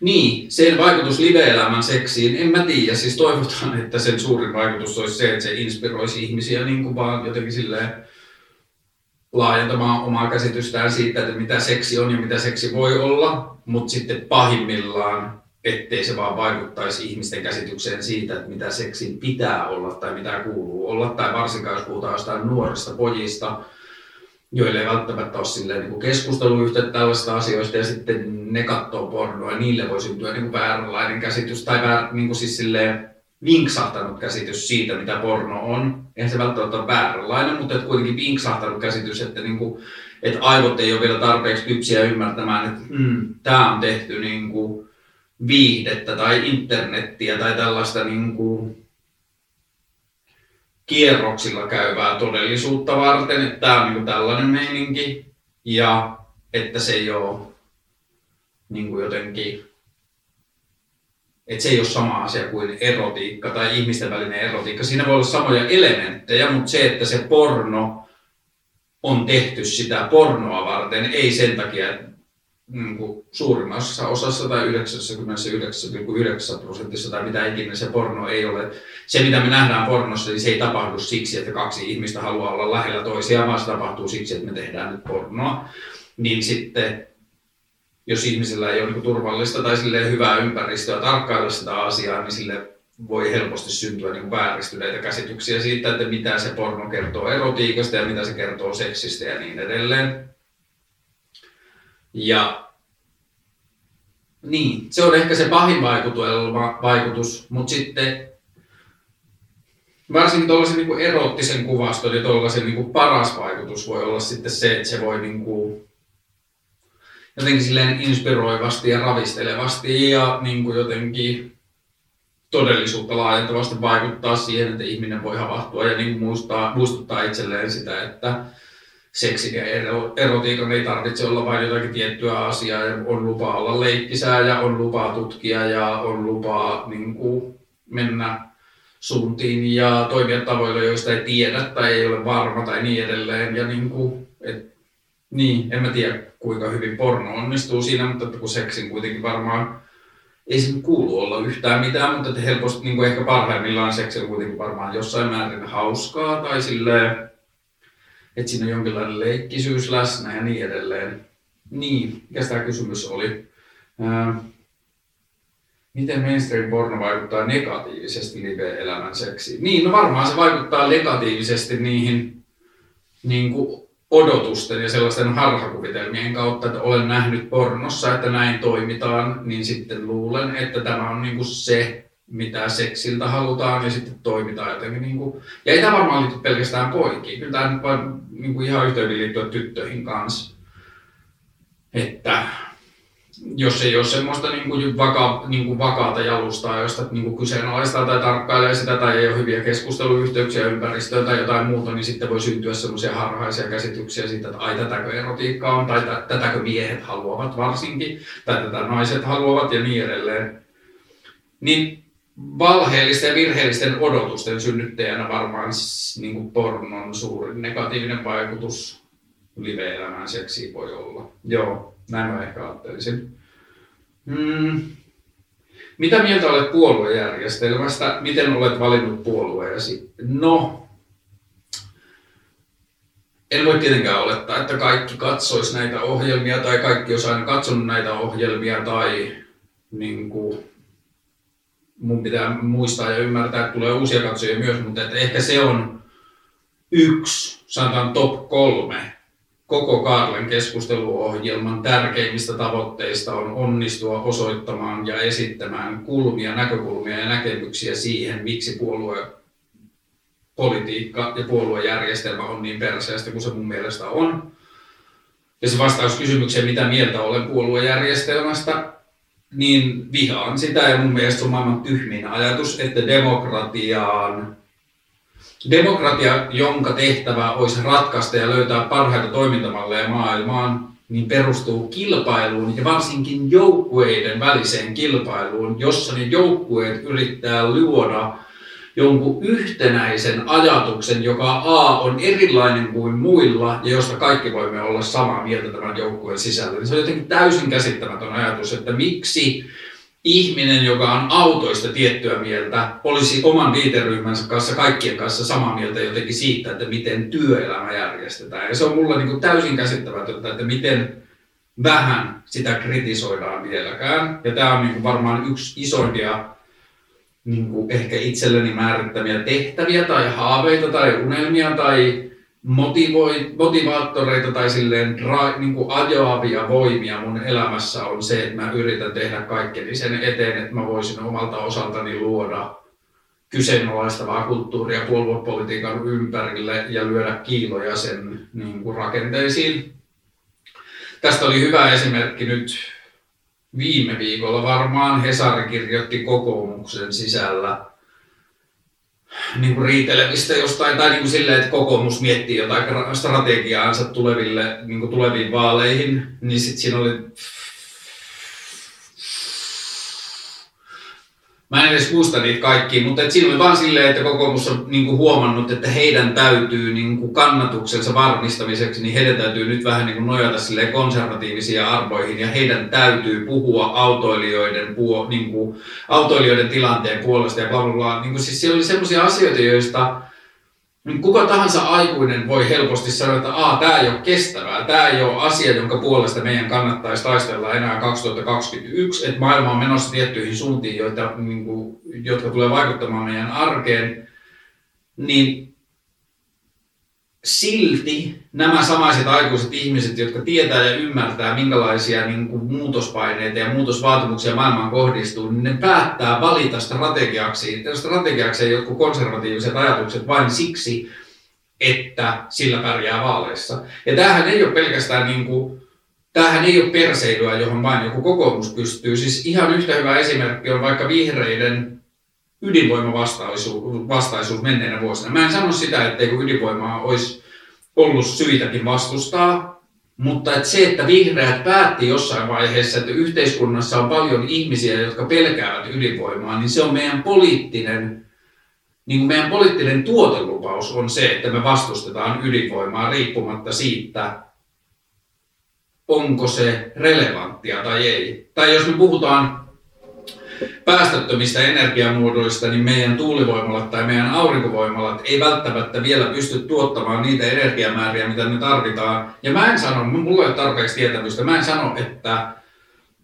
niin, sen vaikutus live-elämän seksiin, en mä tiedä. Siis toivotaan, että sen suurin vaikutus olisi se, että se inspiroisi ihmisiä niin kuin vaan jotenkin silleen laajentamaan omaa käsitystään siitä, että mitä seksi on ja mitä seksi voi olla, mutta sitten pahimmillaan, ettei se vaan vaikuttaisi ihmisten käsitykseen siitä, että mitä seksi pitää olla tai mitä kuuluu olla, tai varsinkaan jos puhutaan jostain nuorista pojista, joille ei välttämättä ole silleen, niin keskusteluyhteyttä tällaista asioista ja sitten ne katsoo pornoa ja niille voi syntyä niin kuin vääränlainen käsitys tai väär, niin kuin siis silleen vinksahtanut käsitys siitä, mitä porno on. Eihän se välttämättä ole vääränlainen, mutta että kuitenkin vinksahtanut käsitys, että, niin kuin, että aivot ei ole vielä tarpeeksi kypsiä ymmärtämään, että mm, tämä on tehty niin kuin viihdettä tai internettiä tai tällaista niin kuin kierroksilla käyvää todellisuutta varten, että tämä on niin tällainen meininki ja että se ei ole niin kuin jotenkin, että se ei ole sama asia kuin erotiikka tai ihmisten välinen erotiikka. Siinä voi olla samoja elementtejä, mutta se, että se porno on tehty sitä pornoa varten, ei sen takia, että niin kuin suurimmassa osassa tai 99,9 prosentissa tai mitä ikinä se porno ei ole. Se mitä me nähdään pornossa, niin se ei tapahdu siksi, että kaksi ihmistä haluaa olla lähellä toisiaan, vaan se tapahtuu siksi, että me tehdään nyt pornoa. Niin sitten jos ihmisellä ei ole niin turvallista tai sille hyvää ympäristöä tarkkailla sitä asiaa, niin sille voi helposti syntyä niin vääristyneitä käsityksiä siitä, että mitä se porno kertoo erotiikasta ja mitä se kertoo seksistä ja niin edelleen. Ja niin, se on ehkä se pahin vaikutus, mutta sitten varsinkin tuollaisen niin eroottisen kuvaston ja tuollaisen niin paras vaikutus voi olla sitten se, että se voi niin kuin jotenkin silleen inspiroivasti ja ravistelevasti ja niin kuin jotenkin todellisuutta laajentavasti vaikuttaa siihen, että ihminen voi havahtua ja niin muistaa, muistuttaa itselleen sitä, että seksin ja erotiikan ei tarvitse olla vain jotakin tiettyä asiaa on lupa olla leikkisää ja on lupa tutkia ja on lupa niin kuin, mennä suuntiin ja toimia tavoilla, joista ei tiedä tai ei ole varma tai niin edelleen. Ja niin, kuin, et, niin en mä tiedä kuinka hyvin porno onnistuu siinä, mutta että kun seksin kuitenkin varmaan ei sen kuulu olla yhtään mitään, mutta että helposti niin kuin ehkä parhaimmillaan seksi on kuitenkin varmaan jossain määrin hauskaa tai silleen, että siinä on jonkinlainen leikkisyys läsnä ja niin edelleen. Niin, mikä tämä kysymys oli? Ää, miten mainstream porno vaikuttaa negatiivisesti live-elämän seksiin? Niin, no varmaan se vaikuttaa negatiivisesti niihin niin kuin odotusten ja sellaisten harhakuvitelmien kautta, että olen nähnyt pornossa, että näin toimitaan, niin sitten luulen, että tämä on niin kuin se mitä seksiltä halutaan ja sitten toimitaan jotenkin. Niin kuin, ja ei tämä varmaan liity pelkästään poikiin, kyllä tämä nyt vain niin kuin ihan yhtä hyvin liittyä tyttöihin kanssa. että jos ei ole semmoista niin kuin vaka, niin kuin vakaata jalustaa, josta niin kuin kyseenalaistaa tai tarkkailee sitä tai ei ole hyviä keskusteluyhteyksiä ympäristöön tai jotain muuta, niin sitten voi syntyä semmoisia harhaisia käsityksiä siitä, että ai tätäkö erotiikka on tai tätäkö miehet haluavat varsinkin tai tätä naiset haluavat ja niin edelleen. Niin valheellisten ja virheellisten odotusten synnyttäjänä varmaan niin kuin pornon suurin negatiivinen vaikutus live-elämään seksiin voi olla. Joo, näin mä ehkä ajattelisin. Hmm. Mitä mieltä olet puoluejärjestelmästä? Miten olet valinnut puolueesi? No, en voi tietenkään olettaa, että kaikki katsois näitä ohjelmia tai kaikki olisi aina katsonut näitä ohjelmia tai niin kuin, mun pitää muistaa ja ymmärtää, että tulee uusia katsojia myös, mutta että ehkä se on yksi, sanotaan top kolme koko Karlen keskusteluohjelman tärkeimmistä tavoitteista on onnistua osoittamaan ja esittämään kulmia, näkökulmia ja näkemyksiä siihen, miksi puolue politiikka ja puoluejärjestelmä on niin perseestä kuin se mun mielestä on. Ja se vastaus kysymykseen, mitä mieltä olen puoluejärjestelmästä, niin vihaan sitä ja mun mielestä on maailman tyhmin ajatus, että demokratiaan Demokratia, jonka tehtävä olisi ratkaista ja löytää parhaita toimintamalleja maailmaan, niin perustuu kilpailuun ja varsinkin joukkueiden väliseen kilpailuun, jossa ne joukkueet yrittää luoda jonkun yhtenäisen ajatuksen, joka A on erilainen kuin muilla ja josta kaikki voimme olla samaa mieltä tämän joukkueen sisällä. Niin se on jotenkin täysin käsittämätön ajatus, että miksi ihminen, joka on autoista tiettyä mieltä, olisi oman viiteryhmänsä kanssa, kaikkien kanssa samaa mieltä jotenkin siitä, että miten työelämä järjestetään. Ja se on mulle niin kuin täysin käsittämätöntä, että miten vähän sitä kritisoidaan vieläkään. Ja tämä on niin kuin varmaan yksi isoimpia niin kuin ehkä itselleni määrittämiä tehtäviä tai haaveita tai unelmia tai motivoi, motivaattoreita tai silleen ra, niin kuin ajoavia voimia mun elämässä on se, että mä yritän tehdä kaikkeni sen eteen, että mä voisin omalta osaltani luoda kyseenalaistavaa kulttuuria puoluepolitiikan ympärille ja lyödä kiiloja sen niin kuin rakenteisiin. Tästä oli hyvä esimerkki nyt viime viikolla varmaan Hesari kirjoitti kokoomuksen sisällä niin kuin riitelevistä jostain, tai niin kuin silleen, että kokoomus miettii jotain strategiaansa tuleville, niin kuin tuleviin vaaleihin, niin sitten siinä oli Mä en edes muista niitä kaikkia, mutta et siinä oli vaan silleen, että kokoomus on niinku huomannut, että heidän täytyy niinku kannatuksensa varmistamiseksi, niin heidän täytyy nyt vähän niinku nojata silleen konservatiivisiin arvoihin ja heidän täytyy puhua autoilijoiden, puo, niinku, autoilijoiden tilanteen puolesta ja bla bla bla. Niinku, siis siellä oli sellaisia asioita, joista niin kuka tahansa aikuinen voi helposti sanoa, että tämä ei ole kestävää, tämä ei ole asia, jonka puolesta meidän kannattaisi taistella enää 2021, että maailma on menossa tiettyihin suuntiin, joita, niin kuin, jotka tulee vaikuttamaan meidän arkeen, niin silti nämä samaiset aikuiset ihmiset, jotka tietää ja ymmärtää, minkälaisia niin kuin, muutospaineita ja muutosvaatimuksia maailmaan kohdistuu, niin ne päättää valita strategiaksi, strategiaksi jotkut konservatiiviset ajatukset vain siksi, että sillä pärjää vaaleissa. Ja tämähän ei ole pelkästään niin kuin, tämähän ei ole perseilyä, johon vain joku kokoomus pystyy. Siis ihan yhtä hyvä esimerkki on vaikka vihreiden ydinvoimavastaisuus vastaisuus menneenä vuosina. Mä en sano sitä, etteikö ydinvoimaa olisi ollut syitäkin vastustaa, mutta että se, että vihreät päätti jossain vaiheessa, että yhteiskunnassa on paljon ihmisiä, jotka pelkäävät ydinvoimaa, niin se on meidän poliittinen, niin kuin meidän poliittinen tuotelupaus on se, että me vastustetaan ydinvoimaa riippumatta siitä, onko se relevanttia tai ei. Tai jos me puhutaan päästöttömistä energiamuodoista, niin meidän tuulivoimalat tai meidän aurinkovoimalat ei välttämättä vielä pysty tuottamaan niitä energiamääriä, mitä me tarvitaan. Ja mä en sano, mulla ei ole tarpeeksi tietämystä, mä en sano, että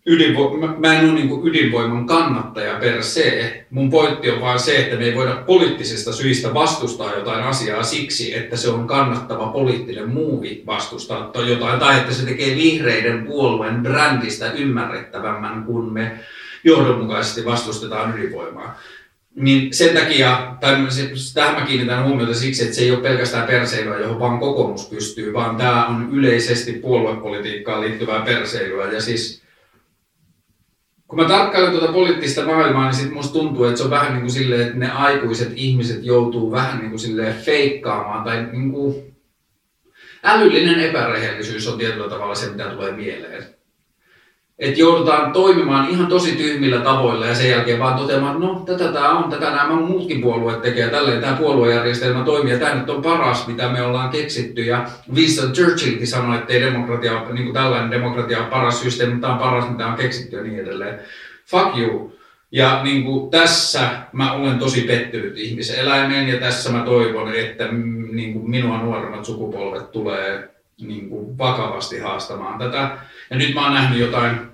ydinvo- mä en ole niin ydinvoiman kannattaja per se. Mun pointti on vaan se, että me ei voida poliittisista syistä vastustaa jotain asiaa siksi, että se on kannattava poliittinen muuvi vastustaa jotain, tai että se tekee vihreiden puolueen brändistä ymmärrettävämmän kuin me johdonmukaisesti vastustetaan ydinvoimaa. niin sen takia, tai se, tähän mä kiinnitän huomiota siksi, että se ei ole pelkästään perseilyä, johon vaan kokoomus pystyy, vaan tämä on yleisesti puoluepolitiikkaan liittyvää perseilyä. Ja siis kun mä tarkkailen tuota poliittista maailmaa, niin sit musta tuntuu, että se on vähän niin kuin silleen, että ne aikuiset ihmiset joutuu vähän niin kuin silleen feikkaamaan tai niin kuin älyllinen epärehellisyys on tietyllä tavalla se, mitä tulee mieleen että joudutaan toimimaan ihan tosi tyhmillä tavoilla ja sen jälkeen vaan toteamaan, että no tätä tämä on, tätä nämä muutkin puolueet tekee, tälleen tämä puoluejärjestelmä toimii ja tämä nyt on paras, mitä me ollaan keksitty. Ja Winston Churchillkin sanoi, että ei demokratia, niin kuin tällainen demokratia on paras systeemi, tämä on paras, mitä on keksitty ja niin edelleen. Fuck you. Ja niin kuin tässä mä olen tosi pettynyt ihmiseläimeen ja tässä mä toivon, että niin kuin minua nuoremmat sukupolvet tulee niin kuin vakavasti haastamaan tätä. Ja nyt mä oon nähnyt jotain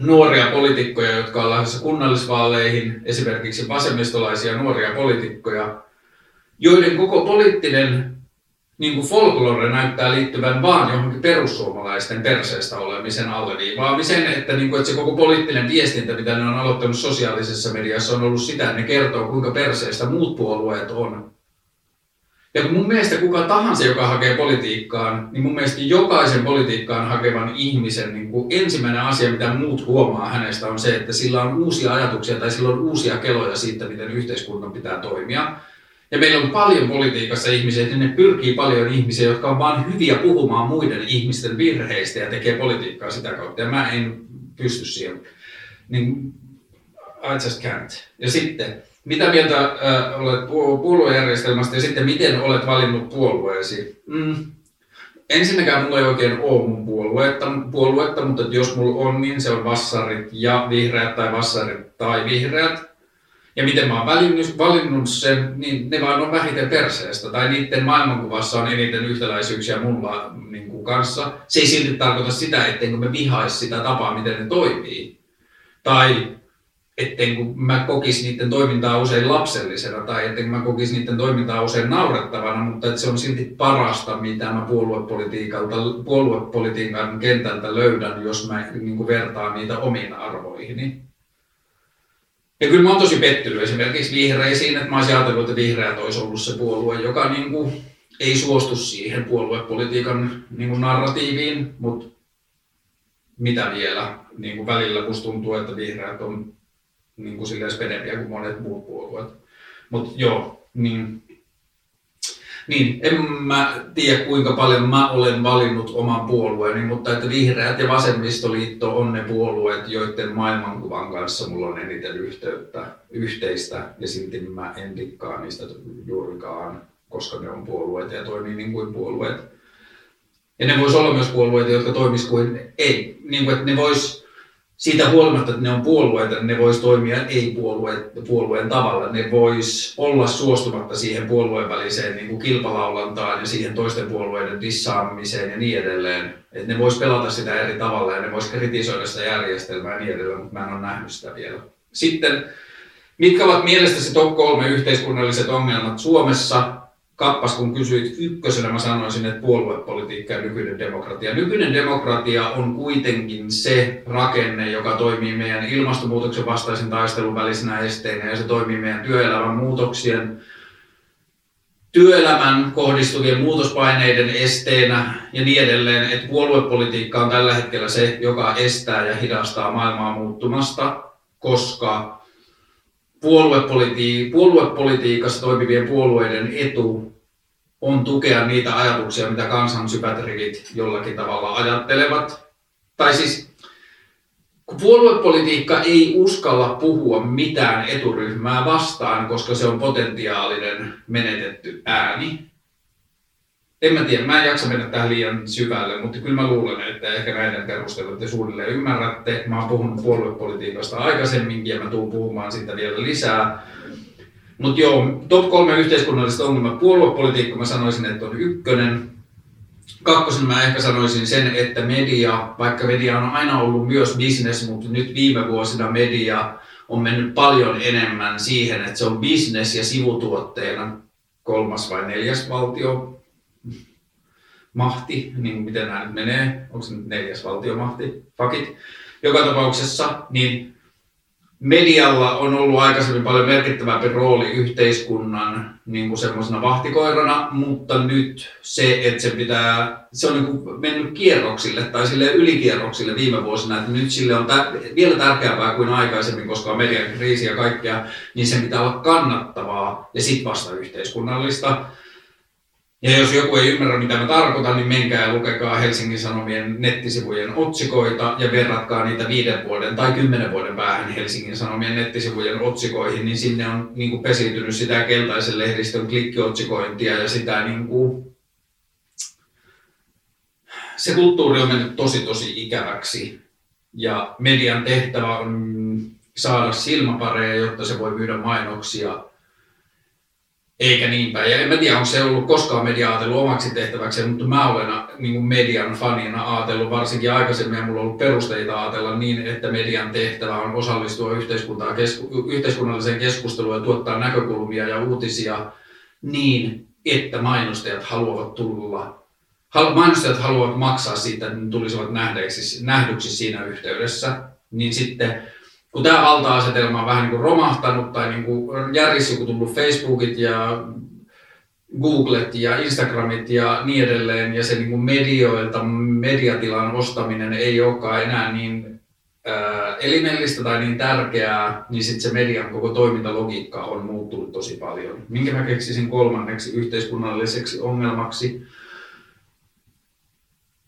nuoria poliitikkoja, jotka on lähdössä kunnallisvaaleihin, esimerkiksi vasemmistolaisia nuoria poliitikkoja, joiden koko poliittinen niin kuin folklore näyttää liittyvän vaan johonkin perussuomalaisten perseestä olemisen alleviivaamiseen, että, niin kuin, että se koko poliittinen viestintä, mitä ne on aloittanut sosiaalisessa mediassa, on ollut sitä, että ne kertoo, kuinka perseestä muut puolueet on. Ja mun mielestä kuka tahansa, joka hakee politiikkaan, niin mun mielestä jokaisen politiikkaan hakevan ihmisen niin kuin ensimmäinen asia, mitä muut huomaa hänestä, on se, että sillä on uusia ajatuksia tai sillä on uusia keloja siitä, miten yhteiskunnan pitää toimia. Ja meillä on paljon politiikassa ihmisiä, että ne pyrkii paljon ihmisiä, jotka on vain hyviä puhumaan muiden ihmisten virheistä ja tekee politiikkaa sitä kautta. Ja mä en pysty siihen. Niin, I just can't. Ja sitten, mitä mieltä äh, olet puoluejärjestelmästä ja sitten miten olet valinnut puolueesi? Mm. Ensinnäkään mulla ei oikein ole mun puoluetta, puoluetta, mutta jos mulla on, niin se on vassarit ja vihreät tai vassarit tai vihreät. Ja miten mä oon valinnut, valinnut sen, niin ne vaan on vähiten perseestä. Tai niiden maailmankuvassa on eniten yhtäläisyyksiä mulla niin kuin kanssa. Se ei silti tarkoita sitä, etteikö me vihaisi sitä tapaa, miten ne toimii. Tai etten kun mä kokis niiden toimintaa usein lapsellisena tai kun mä kokis niiden toimintaa usein naurettavana, mutta että se on silti parasta, mitä mä puoluepolitiikalta, puoluepolitiikan kentältä löydän, jos mä niin kuin vertaan niitä omiin arvoihini. Ja kyllä mä oon tosi pettynyt esimerkiksi vihreisiin, että mä olisin ajatellut, että vihreät olisi ollut se puolue, joka niin kuin ei suostu siihen puoluepolitiikan niin kuin narratiiviin, mutta mitä vielä, niin kuin välillä musta tuntuu, että vihreät on niin kuin silleen spedempiä kuin monet muut puolueet. Mutta joo, niin, niin, en mä tiedä kuinka paljon mä olen valinnut oman puolueeni, mutta että vihreät ja vasemmistoliitto on ne puolueet, joiden maailmankuvan kanssa mulla on eniten yhteyttä, yhteistä ja silti mä en dikkaa niistä juurikaan, koska ne on puolueet ja toimii niin kuin puolueet. Ja ne vois olla myös puolueita, jotka toimis kuin ei, niin kuin, että ne vois siitä huolimatta, että ne on puolueita, ne vois toimia ei-puolueen tavalla. Ne vois olla suostumatta siihen puolueen väliseen niin kuin kilpalaulantaan ja siihen toisten puolueiden dissaamiseen ja niin edelleen. Että ne vois pelata sitä eri tavalla ja ne vois kritisoida sitä järjestelmää ja niin edelleen, mutta mä en ole nähnyt sitä vielä. Sitten, mitkä ovat mielestäsi top kolme yhteiskunnalliset ongelmat Suomessa kappas, kun kysyit ykkösenä, mä sanoisin, että puoluepolitiikka ja nykyinen demokratia. Nykyinen demokratia on kuitenkin se rakenne, joka toimii meidän ilmastonmuutoksen vastaisen taistelun välisenä esteenä ja se toimii meidän työelämän muutoksien, työelämän kohdistuvien muutospaineiden esteenä ja niin edelleen, että puoluepolitiikka on tällä hetkellä se, joka estää ja hidastaa maailmaa muuttumasta, koska puoluepoliti- puoluepolitiikassa toimivien puolueiden etu on tukea niitä ajatuksia, mitä kansan syvät rivit jollakin tavalla ajattelevat. Tai siis kun puoluepolitiikka ei uskalla puhua mitään eturyhmää vastaan, koska se on potentiaalinen menetetty ääni. En mä tiedä, mä en jaksa mennä tähän liian syvälle, mutta kyllä mä luulen, että ehkä näiden perusteella te suunnilleen ymmärrätte. Mä oon puhunut puoluepolitiikasta aikaisemminkin ja mä tuun puhumaan siitä vielä lisää. Mutta joo, top kolme yhteiskunnallista ongelmaa. Puoluepolitiikka mä sanoisin, että on ykkönen. Kakkosen mä ehkä sanoisin sen, että media, vaikka media on aina ollut myös business, mutta nyt viime vuosina media on mennyt paljon enemmän siihen, että se on business ja sivutuotteena kolmas vai neljäs valtio mahti, niin miten nämä nyt menee, onko se nyt neljäs valtiomahti, fakit. Joka tapauksessa, niin medialla on ollut aikaisemmin paljon merkittävämpi rooli yhteiskunnan niin kuin semmoisena vahtikoirana, mutta nyt se, että se pitää, se on niin kuin mennyt kierroksille tai sille ylikierroksille viime vuosina, että nyt sille on tä- vielä tärkeämpää kuin aikaisemmin, koska on median kriisi ja kaikkea, niin sen pitää olla kannattavaa ja sitten vasta yhteiskunnallista. Ja jos joku ei ymmärrä, mitä mä tarkoitan, niin menkää ja lukekaa Helsingin Sanomien nettisivujen otsikoita ja verratkaa niitä viiden vuoden tai kymmenen vuoden päähän Helsingin Sanomien nettisivujen otsikoihin, niin sinne on niin kuin pesiytynyt sitä keltaisen lehdistön klikkiotsikointia ja sitä niin kuin... se kulttuuri on mennyt tosi tosi ikäväksi. Ja median tehtävä on saada silmapareja, jotta se voi myydä mainoksia eikä niin päin. Ja en mä tiedä, onko se ollut koskaan media ajatellut omaksi tehtäväksi, mutta mä olen niin kuin median fanina ajatellut varsinkin aikaisemmin, ja mulla on ollut perusteita ajatella niin, että median tehtävä on osallistua yhteiskuntaan, kesku, yhteiskunnalliseen keskusteluun ja tuottaa näkökulmia ja uutisia niin, että mainostajat haluavat tulla mainostajat haluavat maksaa siitä, että ne tulisivat nähdyksi, nähdyksi siinä yhteydessä, niin sitten kun tämä valta-asetelma on vähän niin kuin romahtanut tai niin kuin järjissä, kun tullut Facebookit ja Googlet ja Instagramit ja niin edelleen, ja se niin kuin medioilta mediatilan ostaminen ei olekaan enää niin ää, elimellistä tai niin tärkeää, niin sitten se median koko toimintalogiikka on muuttunut tosi paljon. Minkä mä keksisin kolmanneksi yhteiskunnalliseksi ongelmaksi?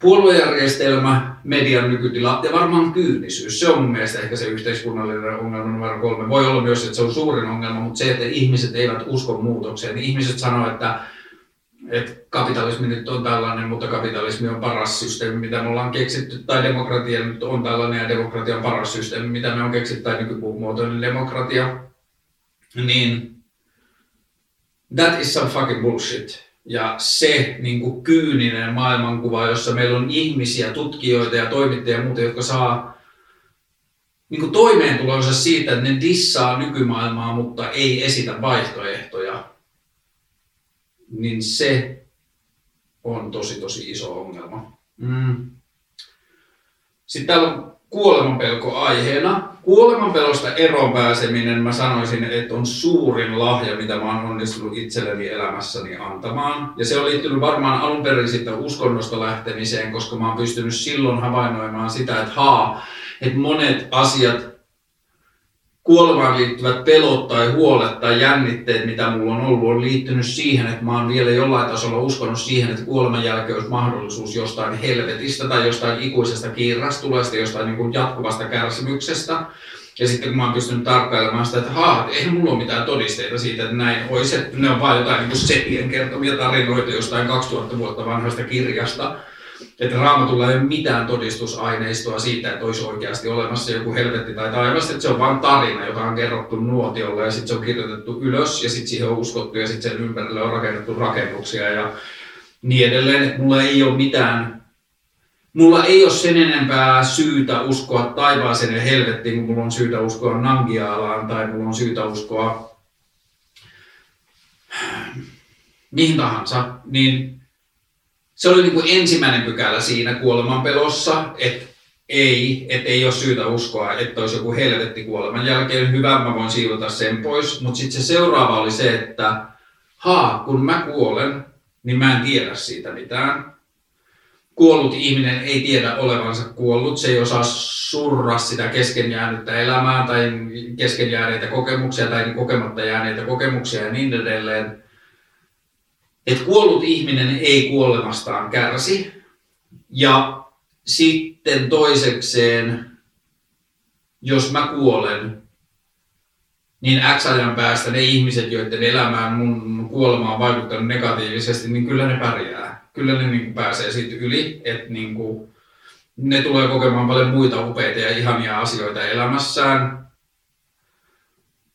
Puoluejärjestelmä, median nykytila ja varmaan kyynisyys. Se on mun mielestä ehkä se yhteiskunnallinen ongelma numero kolme. Voi olla myös, että se on suurin ongelma, mutta se, että ihmiset eivät usko muutokseen. Niin ihmiset sanoo, että, että kapitalismi nyt on tällainen, mutta kapitalismi on paras systeemi, mitä me ollaan keksitty, tai demokratia nyt on tällainen ja demokratia on paras systeemi, mitä me on keksitty, tai nykymuotoinen demokratia. Niin that is some fucking bullshit ja se niin kuin kyyninen maailmankuva, jossa meillä on ihmisiä, tutkijoita ja toimittajia ja muuta, jotka saa niin kuin toimeentulonsa siitä, että ne dissaa nykymaailmaa, mutta ei esitä vaihtoehtoja, niin se on tosi tosi iso ongelma. Mm. Sitten täällä on kuolemanpelko aiheena. Kuolemanpelosta eroon pääseminen, mä sanoisin, että on suurin lahja, mitä mä oon onnistunut itselleni elämässäni antamaan. Ja se on liittynyt varmaan alun perin sitten uskonnosta lähtemiseen, koska mä oon pystynyt silloin havainnoimaan sitä, että haa, että monet asiat kuolemaan liittyvät pelot tai huolet tai jännitteet, mitä mulla on ollut, on liittynyt siihen, että mä oon vielä jollain tasolla uskonut siihen, että kuoleman jälkeen olisi mahdollisuus jostain helvetistä tai jostain ikuisesta kiirastulesta, jostain niin kuin jatkuvasta kärsimyksestä. Ja sitten kun mä oon pystynyt tarkkailemaan sitä, että haa, eihän mulla ole mitään todisteita siitä, että näin olisi, että ne on vain jotain niin setien kertomia tarinoita jostain 2000 vuotta vanhasta kirjasta, että raamatulla ei ole mitään todistusaineistoa siitä, että olisi oikeasti olemassa joku helvetti tai taivas, että se on vain tarina, jota on kerrottu nuotiolla ja sitten se on kirjoitettu ylös ja sitten siihen on uskottu ja sitten sen ympärille on rakennettu rakennuksia ja niin edelleen, että mulla ei ole mitään Mulla ei ole sen enempää syytä uskoa taivaaseen ja helvettiin, kun mulla on syytä uskoa Nangiaalaan tai mulla on syytä uskoa mihin tahansa, niin se oli niin kuin ensimmäinen pykälä siinä kuolemanpelossa, että ei, että ei ole syytä uskoa, että olisi joku helvetti kuoleman jälkeen. Hyvä, mä voin siivota sen pois. Mutta sitten se seuraava oli se, että haa, kun mä kuolen, niin mä en tiedä siitä mitään. Kuollut ihminen ei tiedä olevansa kuollut, se ei osaa surra sitä kesken jäänyttä elämää tai kesken jääneitä kokemuksia tai kokematta jääneitä kokemuksia ja niin edelleen että kuollut ihminen ei kuolemastaan kärsi. Ja sitten toisekseen, jos mä kuolen, niin X ajan päästä ne ihmiset, joiden elämään mun kuolema on vaikuttanut negatiivisesti, niin kyllä ne pärjää. Kyllä ne niin pääsee siitä yli, että niin kuin, ne tulee kokemaan paljon muita upeita ja ihania asioita elämässään.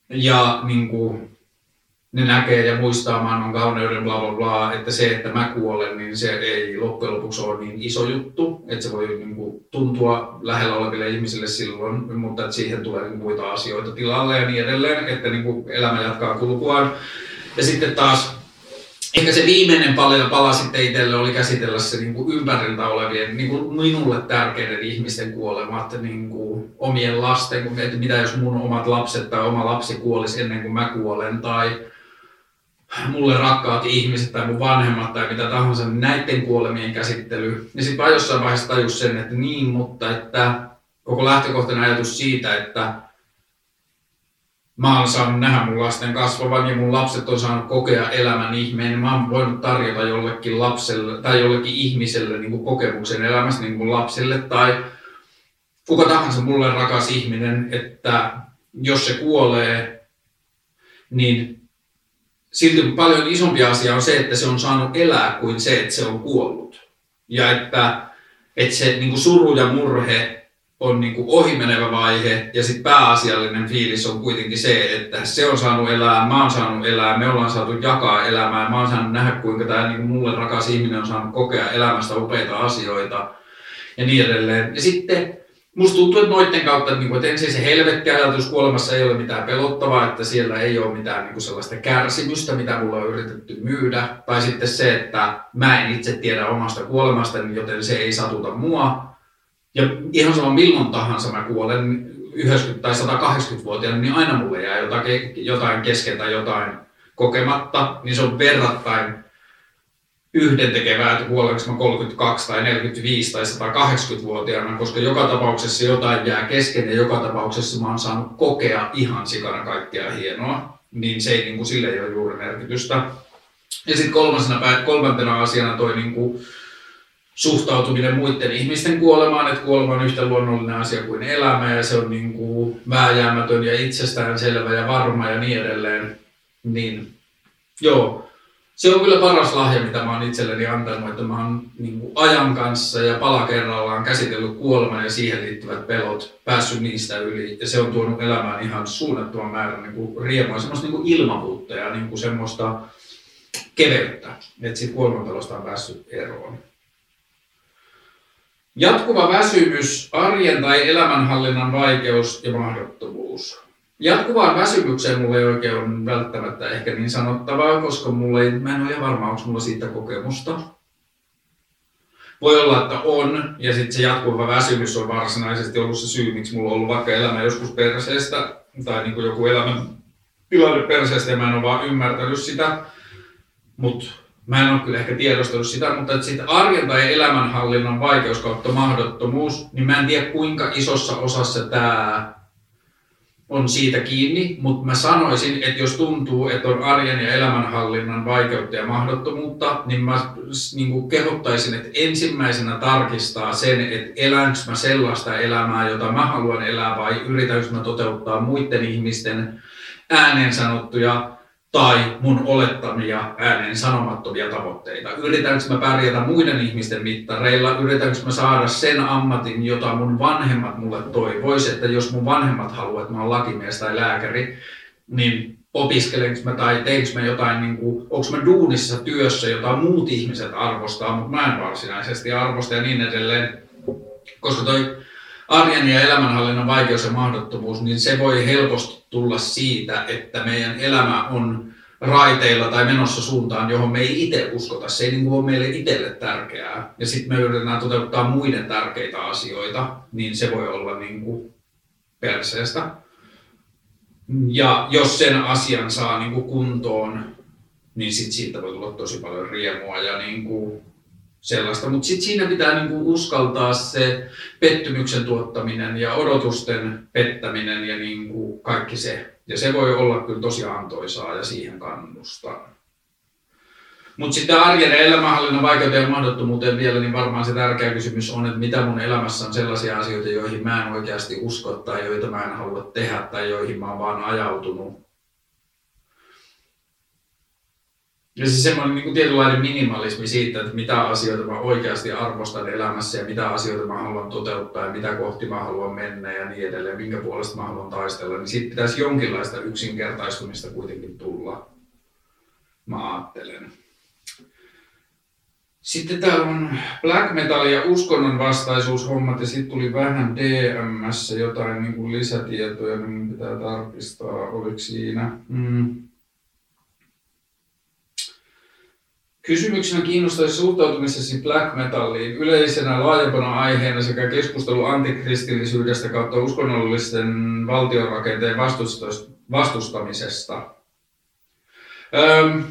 Ja niin kuin, ne näkee ja muistaa maailman kauneuden, bla bla bla, että se, että mä kuolen, niin se ei loppujen lopuksi ole niin iso juttu, että se voi niin kuin, tuntua lähellä oleville ihmisille silloin, mutta että siihen tulee niin muita asioita tilalle ja niin edelleen, että niin kuin, elämä jatkaa kulkuaan. Ja sitten taas ehkä se viimeinen pala, pala sitten itselle oli käsitellä se niin kuin ympäriltä olevien, niin kuin minulle tärkeiden ihmisten kuolemat, niin kuin, kuin omien lasten, että mitä jos mun omat lapset tai oma lapsi kuolisi ennen kuin mä kuolen, tai mulle rakkaat ihmiset tai mun vanhemmat tai mitä tahansa, niin näiden kuolemien käsittely. Ja sitten mä jossain vaiheessa tajus sen, että niin, mutta että koko lähtökohtainen ajatus siitä, että mä oon saanut nähdä mun lasten kasvavan ja mun lapset on saanut kokea elämän ihmeen, niin mä oon voinut tarjota jollekin lapselle tai jollekin ihmiselle niin kuin kokemuksen elämästä niin kuin lapsille tai kuka tahansa mulle rakas ihminen, että jos se kuolee, niin silti paljon isompi asia on se, että se on saanut elää kuin se, että se on kuollut. Ja että, että se niin kuin suru ja murhe on niin kuin ohimenevä vaihe ja sitten pääasiallinen fiilis on kuitenkin se, että se on saanut elää, mä oon saanut elää, me ollaan saatu jakaa elämää, mä oon saanut nähdä kuinka tämä niin kuin mulle rakas ihminen on saanut kokea elämästä upeita asioita ja niin edelleen. Ja sitten musta tuntuu, että noiden kautta, että, niin kuin, että ensin se helvettiajatus kuolemassa ei ole mitään pelottavaa, että siellä ei ole mitään niin kuin sellaista kärsimystä, mitä mulla on yritetty myydä. Tai sitten se, että mä en itse tiedä omasta kuolemasta, joten se ei satuta mua. Ja ihan sama milloin tahansa mä kuolen 90- tai 180-vuotiaana, niin aina mulle jää jotain, jotain kesken tai jotain kokematta, niin se on verrattain yhden tekevää, että kuolenko mä 32 tai 45 tai 180-vuotiaana, koska joka tapauksessa jotain jää kesken ja joka tapauksessa mä oon saanut kokea ihan sikana kaikkea hienoa, niin se ei niin kuin, sille ei ole juuri merkitystä. Ja sitten kolmantena, kolmantena asiana toi niin kuin, suhtautuminen muiden ihmisten kuolemaan, että kuolema on yhtä luonnollinen asia kuin elämä ja se on niin kuin vääjäämätön ja itsestäänselvä ja varma ja niin edelleen. Niin joo, se on kyllä paras lahja, mitä mä oon itselleni antanut, että mä oon niin kuin ajan kanssa ja pala kerrallaan käsitellyt kuoleman ja siihen liittyvät pelot, päässyt niistä yli ja se on tuonut elämään ihan suunnattoman määrän niin kuin riemua, semmoista niin kuin ilmavuutta ja niin kuin semmoista keveyttä, että siitä kuolemanpelosta on päässyt eroon. Jatkuva väsymys, arjen tai elämänhallinnan vaikeus ja mahdottomuus. Jatkuvaan väsymykseen mulla ei oikein ole välttämättä ehkä niin sanottavaa, koska mulla ei, mä en ole ihan varma, onko mulla siitä kokemusta. Voi olla, että on, ja sitten se jatkuva väsymys on varsinaisesti ollut se syy, miksi mulla on ollut vaikka elämä joskus perseestä, tai niin kuin joku elämän tilanne perseestä, ja mä en ole vaan ymmärtänyt sitä. Mutta Mä en ole kyllä ehkä tiedostanut sitä, mutta että sitten arjen tai elämänhallinnan vaikeus kautta mahdottomuus, niin mä en tiedä kuinka isossa osassa tämä on siitä kiinni, mutta mä sanoisin, että jos tuntuu, että on arjen ja elämänhallinnan vaikeutta ja mahdottomuutta, niin mä niin kuin kehottaisin, että ensimmäisenä tarkistaa sen, että elänkö mä sellaista elämää, jota mä haluan elää vai yritänkö mä toteuttaa muiden ihmisten ääneen sanottuja tai mun olettamia ääneen sanomattomia tavoitteita. Yritänkö mä pärjätä muiden ihmisten mittareilla? Yritänkö mä saada sen ammatin, jota mun vanhemmat mulle toivoisi, että jos mun vanhemmat haluaa, että mä oon lakimies tai lääkäri, niin opiskelenko mä tai teinkö mä jotain, niin kuin, onko mä duunissa työssä, jota muut ihmiset arvostaa, mutta mä en varsinaisesti arvosta ja niin edelleen. Koska toi arjen ja elämänhallinnan vaikeus ja mahdottomuus, niin se voi helposti tulla siitä, että meidän elämä on raiteilla tai menossa suuntaan, johon me ei itse uskota. Se ei niin ole meille itselle tärkeää. Ja sitten me yritetään toteuttaa muiden tärkeitä asioita, niin se voi olla niin kuin perseestä. Ja jos sen asian saa niin kuin kuntoon, niin sit siitä voi tulla tosi paljon riemua ja niin kuin sellaista. Mutta sitten siinä pitää niinku uskaltaa se pettymyksen tuottaminen ja odotusten pettäminen ja niinku kaikki se. Ja se voi olla kyllä tosi antoisaa ja siihen kannustaa. Mutta sitten arjen ja elämänhallinnan vaikeuteen ja mahdottomuuteen vielä, niin varmaan se tärkeä kysymys on, että mitä mun elämässä on sellaisia asioita, joihin mä en oikeasti usko tai joita mä en halua tehdä tai joihin mä oon vaan ajautunut Ja siis semmoinen niin kuin tietynlainen minimalismi siitä, että mitä asioita mä oikeasti arvostan elämässä ja mitä asioita mä haluan toteuttaa ja mitä kohti mä haluan mennä ja niin edelleen, minkä puolesta mä haluan taistella, niin siitä pitäisi jonkinlaista yksinkertaistumista kuitenkin tulla. Mä ajattelen. Sitten täällä on black metal ja uskonnon vastaisuushommat ja sitten tuli vähän DMS jotain niin kuin lisätietoja, niin pitää tarkistaa, oliko siinä. Mm. Kysymyksenä kiinnostaisi suhtautumisesi black metalliin yleisenä laajempana aiheena sekä keskustelu antikristillisyydestä kautta uskonnollisten valtionrakenteen vastustamisesta. Öm,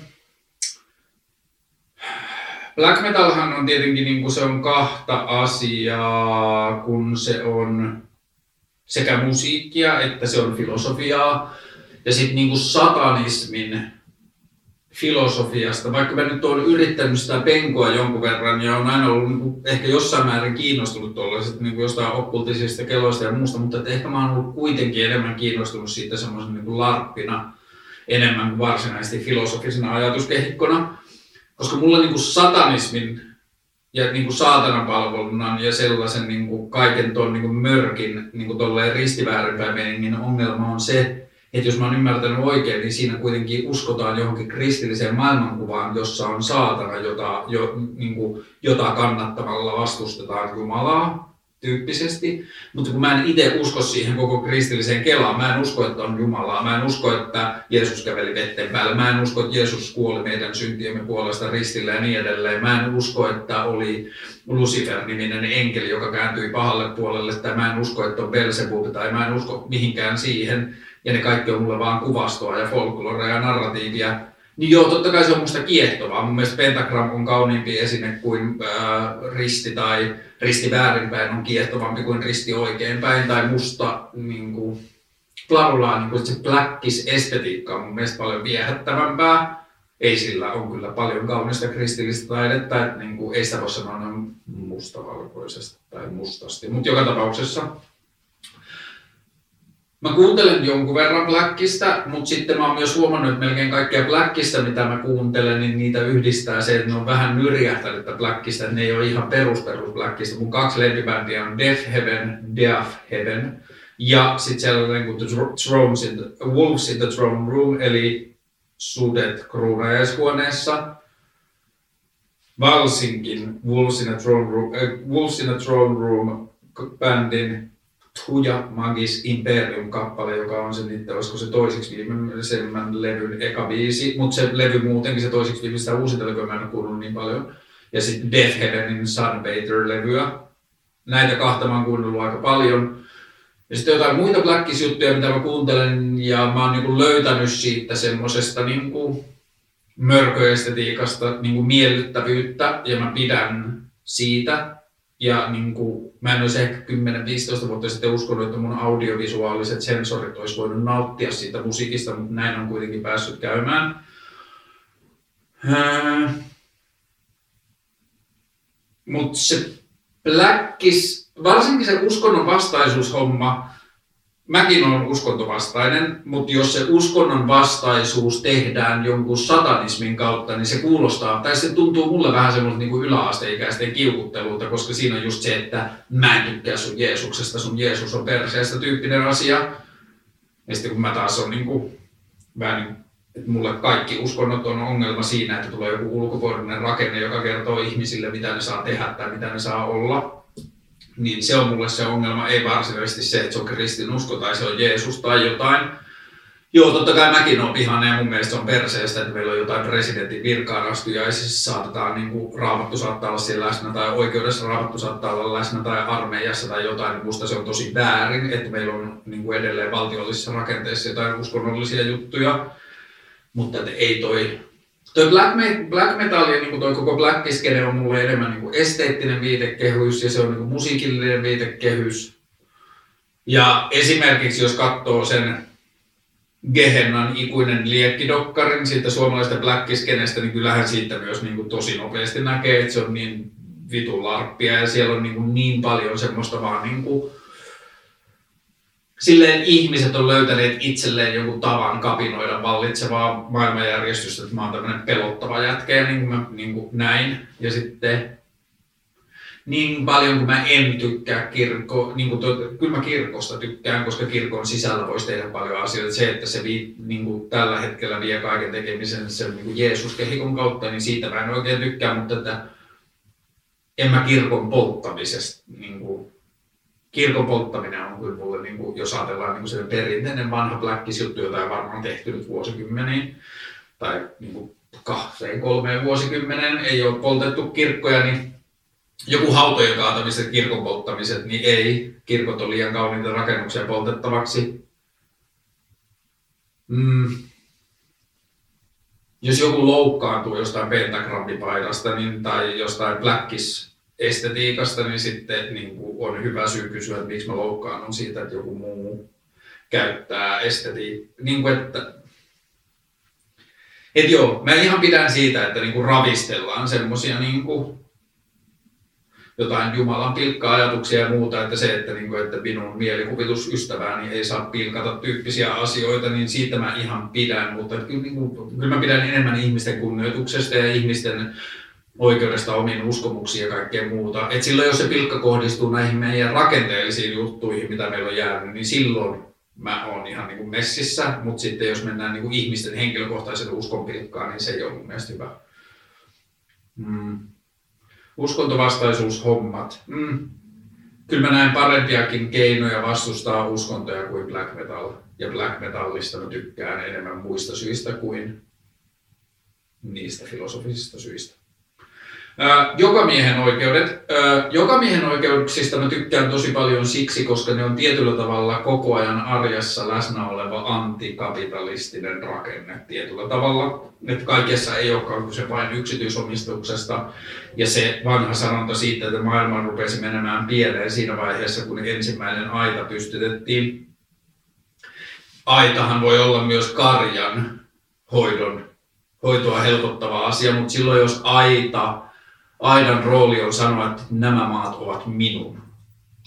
black metalhan on tietenkin niin kuin se on kahta asiaa, kun se on sekä musiikkia että se on filosofiaa. Ja sitten niin satanismin filosofiasta, vaikka mä nyt olen yrittänyt sitä penkoa jonkun verran ja on aina ollut niin ehkä jossain määrin kiinnostunut tuollaiset niin jostain okkultisista keloista ja muusta, mutta että ehkä mä oon ollut kuitenkin enemmän kiinnostunut siitä semmoisen niin larppina enemmän kuin varsinaisesti filosofisena ajatuskehikkona. Koska mulla niin kuin satanismin ja niin kuin saatanapalvelunnan ja sellaisen niin kuin kaiken tuon niin kuin mörkin niin kuin ristiväärinpäin ongelma on se, että jos mä oon ymmärtänyt oikein, niin siinä kuitenkin uskotaan johonkin kristilliseen maailmankuvaan, jossa on saatana, jota, jo, niin kuin, jota kannattamalla vastustetaan Jumalaa tyyppisesti. Mutta kun mä en itse usko siihen koko kristilliseen kelaan, mä en usko, että on Jumalaa, mä en usko, että Jeesus käveli vetten päällä, mä en usko, että Jeesus kuoli meidän syntiemme puolesta ristillä ja niin edelleen. Mä en usko, että oli Lucifer-niminen enkeli, joka kääntyi pahalle puolelle, tai mä en usko, että on Belzebub, tai mä en usko mihinkään siihen ja ne kaikki on mulle vaan kuvastoa ja folklorea ja narratiivia, niin joo, totta kai se on musta kiehtovaa. Mun mielestä pentagram on kauniimpi esine kuin ää, risti tai risti väärinpäin on kiehtovampi kuin risti oikeinpäin tai musta niin kuin, bla, niin kuin se blackis estetiikka on mun mielestä paljon viehättävämpää. Ei sillä on kyllä paljon kaunista kristillistä taidetta, että niin kuin, ei sitä voi sanoa mustavalkoisesti tai mustasti. Mutta joka tapauksessa Mä kuuntelen jonkun verran Blackista, mutta sitten mä oon myös huomannut, että melkein kaikkea Blackista, mitä mä kuuntelen, niin niitä yhdistää se, että ne on vähän nyrjähtänyt Blackista, että ne ei ole ihan perus perus Blackista. Mun kaksi lempibändiä on Death Heaven, Death Heaven ja sitten sellainen kuin The Thrones in the, Wolves in the Throne Room, eli sudet kruunajaishuoneessa. Valsinkin Wolves in the Throne Room, äh, Wolves in the Throne Room bändin Tuja Magis Imperium-kappale, joka on se niitä, olisiko se toiseksi viimeisemmän levyn eka biisi, mutta se levy muutenkin, se toiseksi viimeistä uusinta levyä mä en ole kuunnellut niin paljon. Ja sitten Death Heavenin Sunbather-levyä. Näitä kahta mä oon kuunnellut aika paljon. Ja sitten jotain muita Blackis-juttuja, mitä mä kuuntelen, ja mä oon niinku löytänyt siitä semmosesta niinku mörköestetiikasta niinku miellyttävyyttä, ja mä pidän siitä. Ja niin kuin, mä en olisi ehkä 10-15 vuotta sitten uskonut, että mun audiovisuaaliset sensorit olisi voinut nauttia siitä musiikista, mutta näin on kuitenkin päässyt käymään. Äh, mutta se Blackis, varsinkin se uskonnon vastaisuushomma, mäkin olen uskontovastainen, mutta jos se uskonnon vastaisuus tehdään jonkun satanismin kautta, niin se kuulostaa, tai se tuntuu mulle vähän semmoista niin yläasteikäisten kiukuttelulta, koska siinä on just se, että mä en tykkää sun Jeesuksesta, sun Jeesus on perseestä tyyppinen asia. Ja sitten kun mä taas on niin kuin, vähän niin, että mulle kaikki uskonnot on ongelma siinä, että tulee joku ulkopuolinen rakenne, joka kertoo ihmisille, mitä ne saa tehdä tai mitä ne saa olla niin se on mulle se ongelma, ei varsinaisesti se, että se on kristinusko tai se on Jeesus tai jotain. Joo, totta kai mäkin olen vihainen ja mun mielestä se on perseestä, että meillä on jotain presidentin virkaan astujaisissa, saatetaan niin kuin, raamattu saattaa olla siellä läsnä tai oikeudessa raamattu saattaa olla läsnä tai armeijassa tai jotain, niin musta se on tosi väärin, että meillä on niin kuin edelleen valtiollisissa rakenteissa jotain uskonnollisia juttuja, mutta ei toi Toi black, me, black metal ja niin toi koko black on mulle enemmän niin esteettinen viitekehys ja se on niin musiikillinen viitekehys. Ja esimerkiksi jos katsoo sen Gehennan ikuinen liekkidokkarin siitä suomalaisesta black niin kyllähän siitä myös niin tosi nopeasti näkee, että se on niin vitun larppia ja siellä on niin, niin paljon semmoista vaan niin kuin silleen ihmiset on löytäneet itselleen jonkun tavan kapinoida vallitsevaa maailmanjärjestystä, että mä oon tämmönen pelottava jätkä ja niin kuin mä niin kuin näin. Ja sitten niin paljon kuin mä en tykkää kirkko, niin kuin to, kyllä mä kirkosta tykkään, koska kirkon sisällä voisi tehdä paljon asioita. Se, että se vii, niin kuin tällä hetkellä vie kaiken tekemisen sen niin kuin Jeesus-kehikon kautta, niin siitä mä en oikein tykkää, mutta että en mä kirkon polttamisesta niin kuin, kirkon polttaminen on kyllä mulle, niin kuin, jos ajatellaan niin se perinteinen vanha blackis juttu, jota on varmaan tehty nyt vuosikymmeniin, tai niin kuin kahteen kolmeen vuosikymmenen ei ole poltettu kirkkoja, niin joku hautojen kaatamiset, kirkon polttamiset, niin ei. Kirkot on liian kauniita rakennuksia poltettavaksi. Mm. Jos joku loukkaantuu jostain pentagrammipaidasta niin, tai jostain blackis estetiikasta, niin sitten niin kuin on hyvä syy kysyä, että miksi mä loukkaannun siitä, että joku muu käyttää estetiikkaa. Niin kuin, että et joo, mä ihan pidän siitä, että niinku ravistellaan semmosia niinku jotain Jumalan pilkka-ajatuksia ja muuta, että se, että, niinku, että minun mielikuvitusystävääni ei saa pilkata tyyppisiä asioita, niin siitä mä ihan pidän, mutta kyllä, niinku, kyllä mä pidän enemmän ihmisten kunnioituksesta ja ihmisten oikeudesta omiin uskomuksiin ja kaikkea muuta. Et silloin jos se pilkka kohdistuu näihin meidän rakenteellisiin juttuihin, mitä meillä on jäänyt, niin silloin mä oon ihan niin kuin messissä, mutta sitten jos mennään niin kuin ihmisten henkilökohtaisen uskonpilkkaan, niin se ei ole mun mielestä hyvä. Mm. Uskontovastaisuushommat. Mm. Kyllä mä näen parempiakin keinoja vastustaa uskontoja kuin black metal. Ja black metallista mä tykkään enemmän muista syistä kuin niistä filosofisista syistä. Jokamiehen oikeudet. Jokamiehen oikeuksista mä tykkään tosi paljon siksi, koska ne on tietyllä tavalla koko ajan arjessa läsnä oleva antikapitalistinen rakenne tietyllä tavalla. Että kaikessa ei olekaan kyse vain yksityisomistuksesta. Ja se vanha sanonta siitä, että maailma rupesi menemään pieleen siinä vaiheessa, kun ensimmäinen aita pystytettiin. Aitahan voi olla myös karjan hoidon, hoitoa helpottava asia, mutta silloin jos aita aidan rooli on sanoa, että nämä maat ovat minun,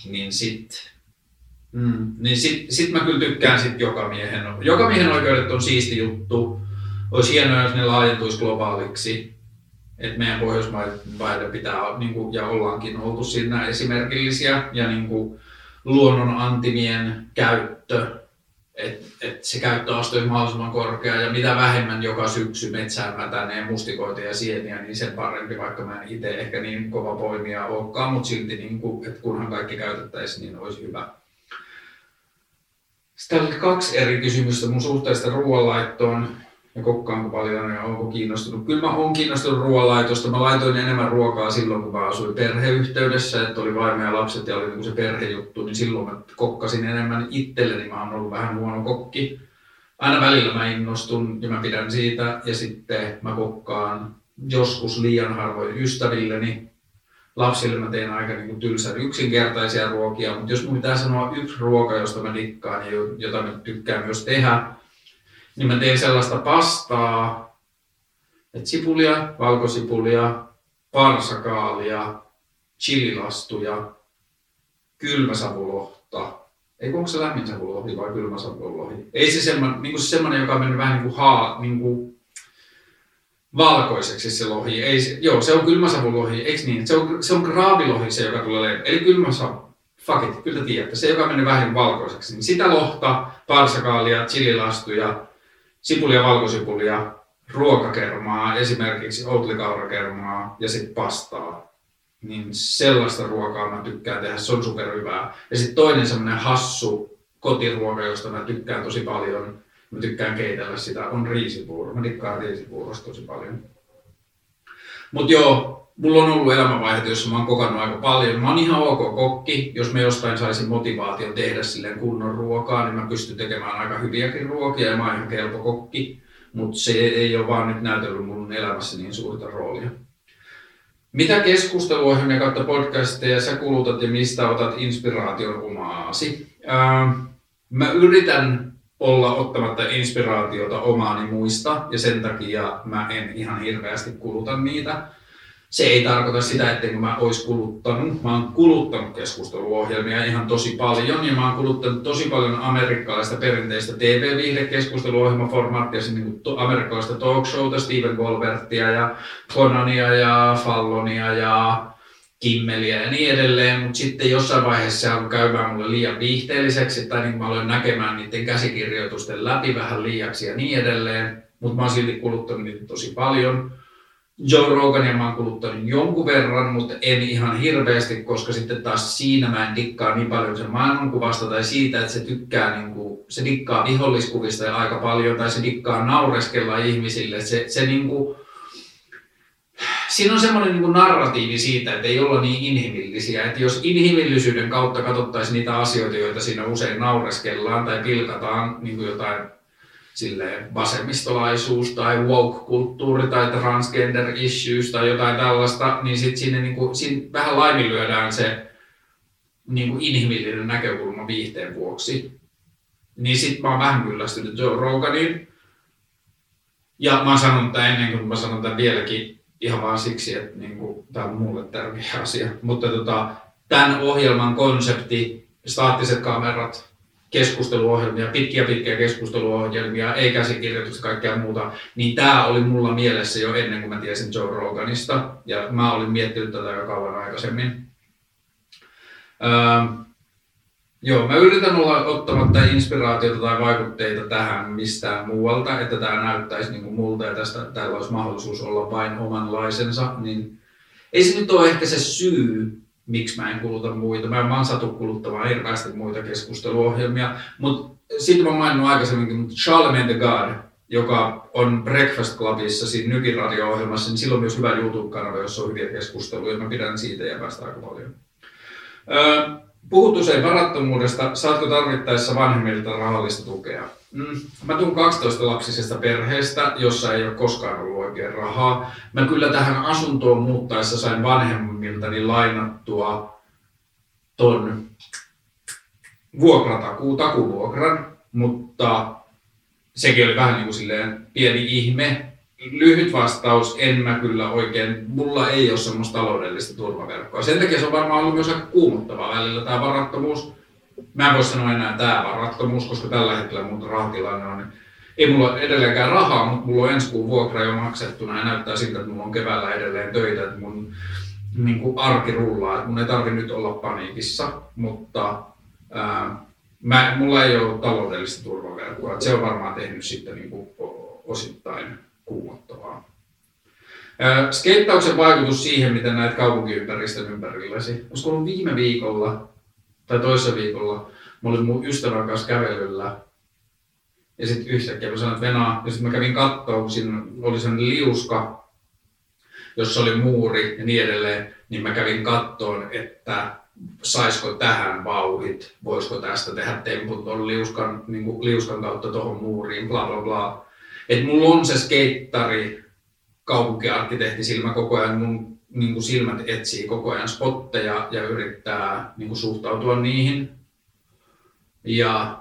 niin sitten Mm. Niin sit, sit mä kyllä tykkään sit jokamiehen. Jokamiehen oikeudet on siisti juttu. Olisi hienoa, jos ne laajentuisi globaaliksi. Että meidän Pohjoismaiden pitää, niin kuin, ja ollaankin oltu siinä esimerkillisiä. Ja niin kuin, luonnon antimien käyttö että et se käyttöaste olisi mahdollisimman korkea ja mitä vähemmän joka syksy metsään mätänee mustikoita ja sieniä, niin sen parempi, vaikka mä en itse ehkä niin kova poimija olekaan, mutta silti niin kuin, että kunhan kaikki käytettäisiin, niin olisi hyvä. Sitten oli kaksi eri kysymystä mun suhteesta ruoanlaittoon ja kokkaanko paljon ja onko kiinnostunut. Kyllä mä oon kiinnostunut ruoanlaitosta. Mä laitoin enemmän ruokaa silloin, kun mä asuin perheyhteydessä, että oli vaimo ja lapset ja oli niin se perhejuttu, niin silloin mä kokkasin enemmän itselleni. Mä oon ollut vähän huono kokki. Aina välillä mä innostun ja mä pidän siitä ja sitten mä kokkaan joskus liian harvoin ystävilleni. Lapsille mä teen aika niin kuin tylsän yksinkertaisia ruokia, mutta jos mun pitää sanoa yksi ruoka, josta mä dikkaan ja jota mä tykkään myös tehdä, niin mä teen sellaista pastaa, että sipulia, valkosipulia, parsakaalia, chililastuja, kylmäsavulohta. Ei onko se lämmin savulohi vai kylmäsavulohi? Ei se semmoinen, niin se semmoinen, joka on mennyt vähän niin kuin, haa, niin kuin valkoiseksi se lohi. Ei se, joo, se on kylmäsavulohi, eikö niin? Se on, se on graavilohi se, joka tulee, eli kylmäsavu. Fuck it, kyllä tiedätte. Se, joka mennyt vähän valkoiseksi. Niin sitä lohta, parsakaalia, chililastuja, sipulia, valkosipulia, ruokakermaa, esimerkiksi outlikaurakermaa ja sitten pastaa. Niin sellaista ruokaa mä tykkään tehdä, se on superhyvää. Ja sitten toinen semmoinen hassu kotiruoka, josta mä tykkään tosi paljon, mä tykkään keitellä sitä, on riisipuuro. Mä tykkään riisipuurosta tosi paljon. Mutta joo, mulla on ollut elämänvaiheita, jossa mä oon kokannut aika paljon. Mä oon ihan ok kokki. Jos me jostain saisin motivaation tehdä silleen kunnon ruokaa, niin mä pystyn tekemään aika hyviäkin ruokia ja mä oon ihan kelpo kokki. Mutta se ei ole vaan nyt näytellyt mun elämässä niin suurta roolia. Mitä keskusteluohjelmia kautta podcasteja sä kulutat ja mistä otat inspiraation omaasi? Ää, mä yritän olla ottamatta inspiraatiota omaani muista ja sen takia mä en ihan hirveästi kuluta niitä se ei tarkoita sitä, että mä olisi kuluttanut. Mä oon kuluttanut keskusteluohjelmia ihan tosi paljon ja mä oon kuluttanut tosi paljon amerikkalaista perinteistä TV-viihdekeskusteluohjelmaformaattia, niin kuin amerikkalaista talk showta, Steven Colbertia ja Conania ja Fallonia ja Kimmeliä ja niin edelleen, mutta sitten jossain vaiheessa se alkoi käymään mulle liian viihteelliseksi, tai niin mä aloin näkemään niiden käsikirjoitusten läpi vähän liiaksi ja niin edelleen, mutta mä oon silti kuluttanut niitä tosi paljon. Joe Rogania mä oon kuluttanut jonkun verran, mutta en ihan hirveästi, koska sitten taas siinä mä en dikkaa niin paljon sen maailmankuvasta tai siitä, että se tykkää, niin kuin, se dikkaa viholliskuvista aika paljon tai se dikkaa naureskella ihmisille. Se, se niin kuin, siinä on semmoinen niin narratiivi siitä, että ei olla niin inhimillisiä. Että jos inhimillisyyden kautta katsottaisiin niitä asioita, joita siinä usein naureskellaan tai pilkataan, niin kuin jotain silleen vasemmistolaisuus tai woke-kulttuuri tai transgender issues tai jotain tällaista, niin sitten sinne, niin kuin, siinä vähän laiminlyödään se niin kuin inhimillinen näkökulma viihteen vuoksi. Niin sitten mä oon vähän kyllästynyt Joe Roganiin. Ja mä oon sanonut tämän ennen kuin mä sanon tämän vieläkin ihan vaan siksi, että niin kuin, tämä on mulle tärkeä asia. Mutta tota, tämän ohjelman konsepti, staattiset kamerat, keskusteluohjelmia, pitkiä pitkiä keskusteluohjelmia, ei käsikirjoituksia, kaikkea muuta, niin tämä oli mulla mielessä jo ennen kuin mä tiesin Joe Roganista, ja mä olin miettinyt tätä jo kauan aikaisemmin. Öö, joo, mä yritän olla ottamatta inspiraatiota tai vaikutteita tähän mistään muualta, että tämä näyttäisi niin kuin multa ja tästä täällä olisi mahdollisuus olla vain omanlaisensa, niin ei se nyt ole ehkä se syy, miksi mä en kuluta muita. Mä en vaan satu kuluttamaan hirveästi muita keskusteluohjelmia. Mutta sitten mä maininnut aikaisemminkin, mutta Charlemagne the God, joka on Breakfast Clubissa, siinä nykiradio-ohjelmassa, niin sillä on myös hyvä YouTube-kanava, jossa on hyviä keskusteluja. Mä pidän siitä ja päästä aika paljon. Puhut usein varattomuudesta. Saatko tarvittaessa vanhemmilta rahallista tukea? Mm. Mä tuun 12-lapsisesta perheestä, jossa ei ole koskaan ollut oikein rahaa. Mä kyllä tähän asuntoon muuttaessa sain vanhemmiltani lainattua ton vuokratakuu, takuvuokran, mutta sekin oli vähän niin kuin silleen pieni ihme. Lyhyt vastaus, en mä kyllä oikein, mulla ei ole semmoista taloudellista turvaverkkoa. Sen takia se on varmaan ollut myös aika kuumottava välillä tämä varattomuus mä en voi sanoa enää tämä varattomuus, koska tällä hetkellä mun rahatilanne on, ei mulla ole edelleenkään rahaa, mutta mulla on ensi kuun vuokra jo maksettuna ja näyttää siltä, että mulla on keväällä edelleen töitä, että mun niin kuin arki rullaa, että mun ei tarvi nyt olla paniikissa, mutta ää, mä, mulla ei ole taloudellista turvaverkkoa, että se on varmaan tehnyt sitten niin kuin osittain kuumottavaa. Skeittauksen vaikutus siihen, miten näet kaupunkiympäristön ympärilläsi. Olisiko ollut viime viikolla tai toisessa viikolla, mä olin mun ystävän kanssa kävelyllä ja sitten yhtäkkiä mä sanoin, että venaa, ja sitten mä kävin katsoa, kun siinä oli sellainen liuska, jossa oli muuri ja niin edelleen, niin mä kävin kattoon, että saisiko tähän vauhit, voisiko tästä tehdä tempun tuon liuskan, niin liuskan kautta tuohon muuriin, bla bla bla. Että mulla on se skeittari, kaupunkiarkkitehti silmä koko ajan mun niin kuin silmät etsii koko ajan spotteja ja yrittää niin kuin suhtautua niihin. Ja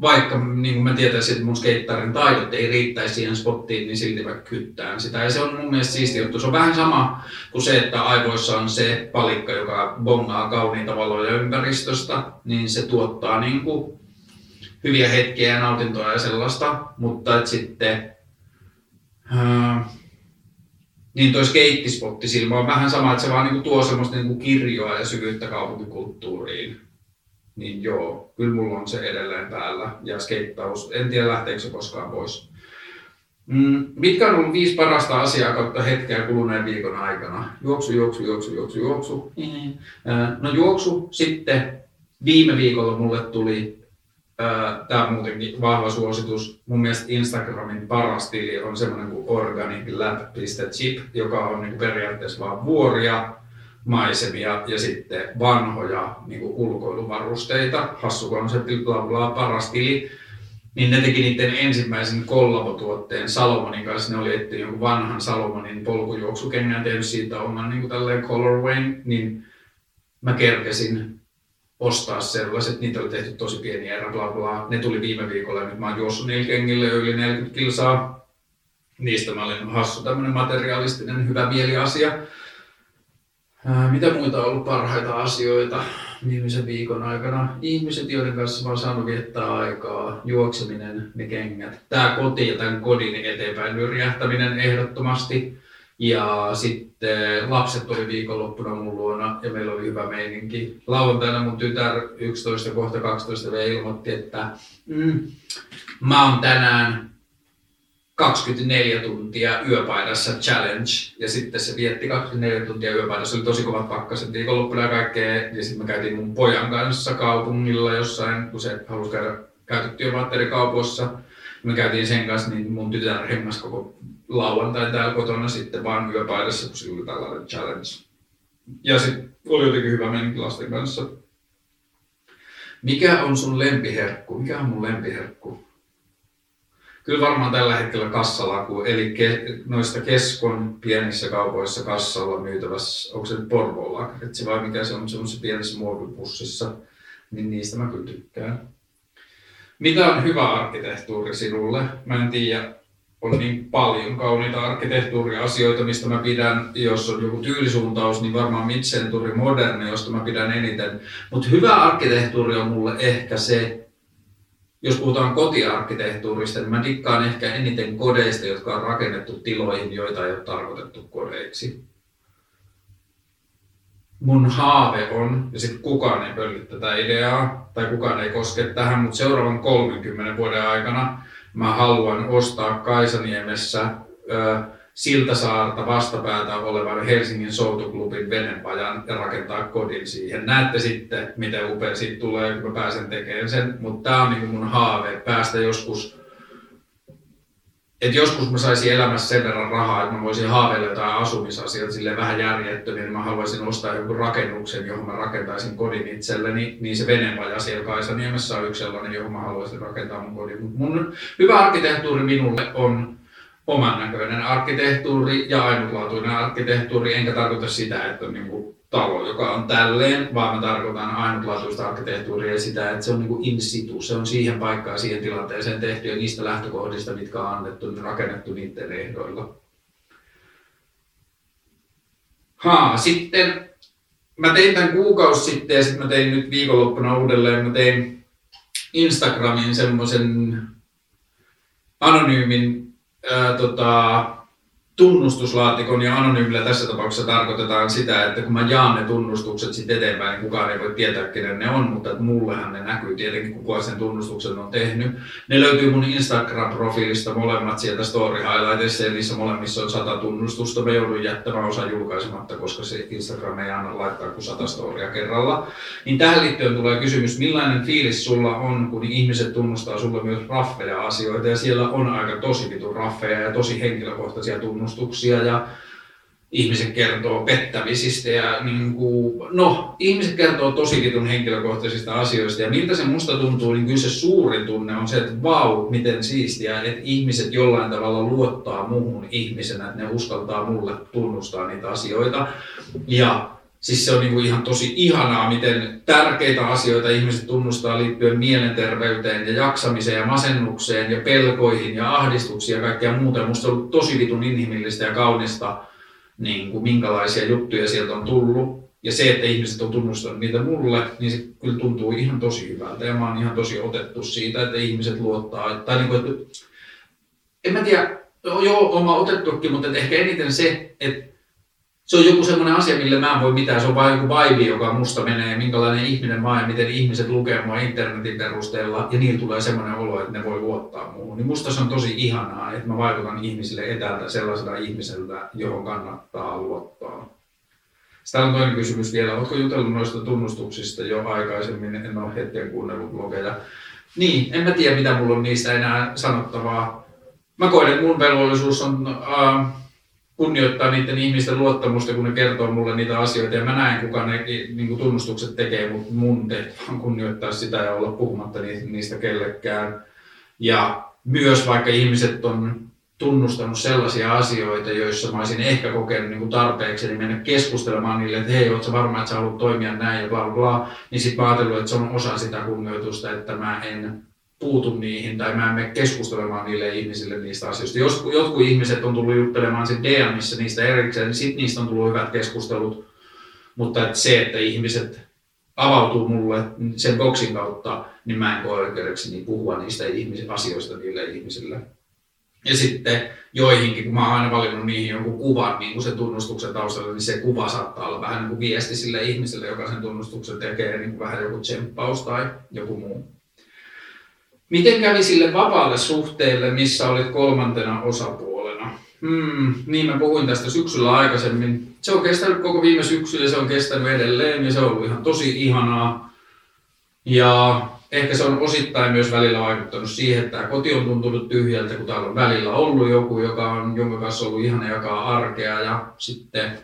vaikka niin kuin mä tietäisin, että mun skeittarin taidot ei riittäisi siihen spottiin, niin silti mä kyttään sitä. Ja se on mun mielestä siisti juttu. Se on vähän sama kuin se, että aivoissa on se palikka, joka bongaa kauniita valoja ympäristöstä, niin se tuottaa niin kuin hyviä hetkiä ja nautintoa ja sellaista. Mutta että sitten niin toi skeittispotti silmä on vähän sama, että se vaan niinku tuo semmoista niinku kirjoa ja syvyyttä kaupunkikulttuuriin. Niin joo, kyllä mulla on se edelleen päällä. Ja skeittaus, en tiedä lähteekö se koskaan pois. Mm, mitkä on ollut viisi parasta asiaa kautta hetkeä kuluneen viikon aikana? Juoksu, juoksu, juoksu, juoksu, juoksu. Mm-hmm. No juoksu, sitten viime viikolla mulle tuli Tämä on muutenkin vahva suositus. Mun mielestä Instagramin paras tili on semmoinen kuin organiclab.chip, joka on niin periaatteessa vain vuoria, maisemia ja sitten vanhoja niin kuin ulkoiluvarusteita. Hassu konsepti, bla bla, paras tili. Niin ne teki niiden ensimmäisen kollabotuotteen Salomonin kanssa. Ne oli etsinyt jonkun vanhan Salomonin polkujuoksukengän, tehnyt siitä oman niin kuin tälleen colorwayn, niin mä kerkesin ostaa sellaiset, niitä oli tehty tosi pieniä erä, bla bla. Ne tuli viime viikolla ja nyt mä oon juossut niillä kengillä yli 40 kilsaa. Niistä mä olin hassu tämmönen materialistinen hyvä mieliasia. Ää, mitä muita on ollut parhaita asioita viimeisen viikon aikana? Ihmiset, joiden kanssa mä oon saanut viettää aikaa, juokseminen, ne kengät. Tää koti ja tämän kodin eteenpäin nyrjähtäminen ehdottomasti. Ja sitten lapset oli viikonloppuna mun luona ja meillä oli hyvä meininki. Lauantaina mun tytär 11 kohta 12 V ilmoitti, että mm, mä oon tänään 24 tuntia yöpaidassa challenge. Ja sitten se vietti 24 tuntia yöpaidassa. Oli tosi kovat pakkaset viikonloppuna ja kaikkea. Ja sitten me käytiin mun pojan kanssa kaupungilla jossain, kun se halusi käydä käytettyjä vaatteiden kaupoissa. Me käytiin sen kanssa, niin mun tytär hengas koko lauantai täällä kotona sitten vaan yöpaidassa, kun sillä oli tällainen challenge. Ja sitten oli jotenkin hyvä mennä lasten kanssa. Mikä on sun lempiherkku? Mikä on mun lempiherkku? Kyllä varmaan tällä hetkellä kassalaku, eli ke, noista keskon pienissä kaupoissa kassalla myytävässä, onko se nyt Porvoon lakritsi vai mikä se on semmoisessa pienessä muovipussissa, niin niistä mä kyllä tykkään. Mitä on hyvä arkkitehtuuri sinulle? Mä en tiedä, on niin paljon kauniita arkkitehtuuriasioita, mistä mä pidän, jos on joku tyylisuuntaus, niin varmaan mid-century moderni, josta mä pidän eniten. Mutta hyvä arkkitehtuuri on mulle ehkä se, jos puhutaan kotiarkkitehtuurista, niin mä dikkaan ehkä eniten kodeista, jotka on rakennettu tiloihin, joita ei ole tarkoitettu kodeiksi. Mun haave on, ja sitten kukaan ei pölli tätä ideaa, tai kukaan ei koske tähän, mutta seuraavan 30 vuoden aikana mä haluan ostaa Kaisaniemessä ö, Siltasaarta vastapäätä olevan Helsingin Soutuklubin venepajan ja rakentaa kodin siihen. Näette sitten, miten upea siitä tulee, kun mä pääsen tekemään sen. Mutta tämä on niin mun haave, päästä joskus että joskus mä saisin elämässä sen verran rahaa, että mä voisin haaveilla jotain asumisasioita sille vähän järjettömiä, niin mä haluaisin ostaa jonkun rakennuksen, johon mä rakentaisin kodin itselleni, niin se venevaja siellä Kaisaniemessä on yksi sellainen, johon mä haluaisin rakentaa mun kodin. Mut mun hyvä arkkitehtuuri minulle on oman näköinen arkkitehtuuri ja ainutlaatuinen arkkitehtuuri, enkä tarkoita sitä, että on niin kuin talo, joka on tälleen, vaan mä tarkoitan ainutlaatuista arkkitehtuuria ja sitä, että se on niin kuin in situ, se on siihen paikkaan, siihen tilanteeseen tehty ja niistä lähtökohdista, mitkä on annettu, niin rakennettu niiden ehdoilla. Haa, sitten mä tein tämän kuukausi sitten ja sitten mä tein nyt viikonloppuna uudelleen, mä tein Instagramiin semmoisen anonyymin ää, tota, tunnustuslaatikon ja anonyymillä tässä tapauksessa tarkoitetaan sitä, että kun mä jaan ne tunnustukset sitten eteenpäin, niin kukaan ei voi tietää, kenen ne on, mutta mullehan ne näkyy tietenkin, kuka sen tunnustuksen on tehnyt. Ne löytyy mun Instagram-profiilista molemmat sieltä story highlightissa ja niissä molemmissa on sata tunnustusta. Mä joudun jättämään osa julkaisematta, koska se Instagram ei anna laittaa kuin sata storia kerralla. Niin tähän liittyen tulee kysymys, millainen fiilis sulla on, kun ihmiset tunnustaa sulle myös raffeja asioita ja siellä on aika tosi vitun raffeja ja tosi henkilökohtaisia tunnustuksia tunnustuksia ja ihmiset kertoo pettämisistä ja niin kuin, no, ihmiset kertoo tosi vitun henkilökohtaisista asioista ja miltä se musta tuntuu, niin kyllä se suurin tunne on se, että vau, miten siistiä, että ihmiset jollain tavalla luottaa muuhun ihmisenä, että ne uskaltaa mulle tunnustaa niitä asioita. Ja Siis se on niin kuin ihan tosi ihanaa, miten tärkeitä asioita ihmiset tunnustaa liittyen mielenterveyteen ja jaksamiseen ja masennukseen ja pelkoihin ja ahdistuksiin ja kaikkea muuta. Musta on ollut tosi vitun inhimillistä ja kaunista, niin kuin minkälaisia juttuja sieltä on tullut. Ja se, että ihmiset on tunnustanut niitä mulle, niin se kyllä tuntuu ihan tosi hyvältä. Ja mä oon ihan tosi otettu siitä, että ihmiset luottaa. Tai niin kuin, että, en mä tiedä, joo, oma otettukin, mutta ehkä eniten se, että se on joku semmoinen asia, millä mä en voi mitään. Se on vain joku vibe, joka musta menee, minkälainen ihminen mä ja miten ihmiset lukee mua internetin perusteella. Ja niillä tulee semmoinen olo, että ne voi luottaa muuhun. Niin musta se on tosi ihanaa, että mä vaikutan ihmisille etäältä sellaisella ihmisellä, johon kannattaa luottaa. Sitten on toinen kysymys vielä. Oletko jutellut noista tunnustuksista jo aikaisemmin? En ole hetken kuunnellut blogeja. Niin, en mä tiedä mitä mulla on niistä enää sanottavaa. Mä koen, että mun velvollisuus on äh, kunnioittaa niiden ihmisten luottamusta, kun ne kertoo mulle niitä asioita. Ja mä näen, kuka ne niin kuin tunnustukset tekee, mutta mun on kunnioittaa sitä ja olla puhumatta niistä kellekään. Ja myös vaikka ihmiset on tunnustanut sellaisia asioita, joissa mä olisin ehkä kokenut niin kuin tarpeeksi, niin mennä keskustelemaan niille, että hei, ootko varma, että sä haluat toimia näin ja bla bla niin sitten mä että se on osa sitä kunnioitusta, että mä en puutu niihin tai mä en mene keskustelemaan niille ihmisille niistä asioista. Jos jotkut ihmiset on tullut juttelemaan sitten DMissä niistä erikseen, niin sitten niistä on tullut hyvät keskustelut. Mutta että se, että ihmiset avautuu mulle sen boksin kautta, niin mä en koe niin puhua niistä ihmis- asioista niille ihmisille. Ja sitten joihinkin, kun mä oon aina valinnut niihin jonkun kuvan niin kuin sen tunnustuksen taustalla, niin se kuva saattaa olla vähän niin kuin viesti sille ihmiselle, joka sen tunnustuksen tekee, niin kuin vähän joku tsemppaus tai joku muu. Miten kävi sille vapaalle suhteelle, missä olit kolmantena osapuolena? Hmm, niin mä puhuin tästä syksyllä aikaisemmin. Se on kestänyt koko viime syksyn se on kestänyt edelleen ja se on ollut ihan tosi ihanaa. Ja ehkä se on osittain myös välillä vaikuttanut siihen, että koti on tuntunut tyhjältä, kun täällä on välillä ollut joku, joka on, jonka kanssa ollut ihana jakaa arkea ja sitten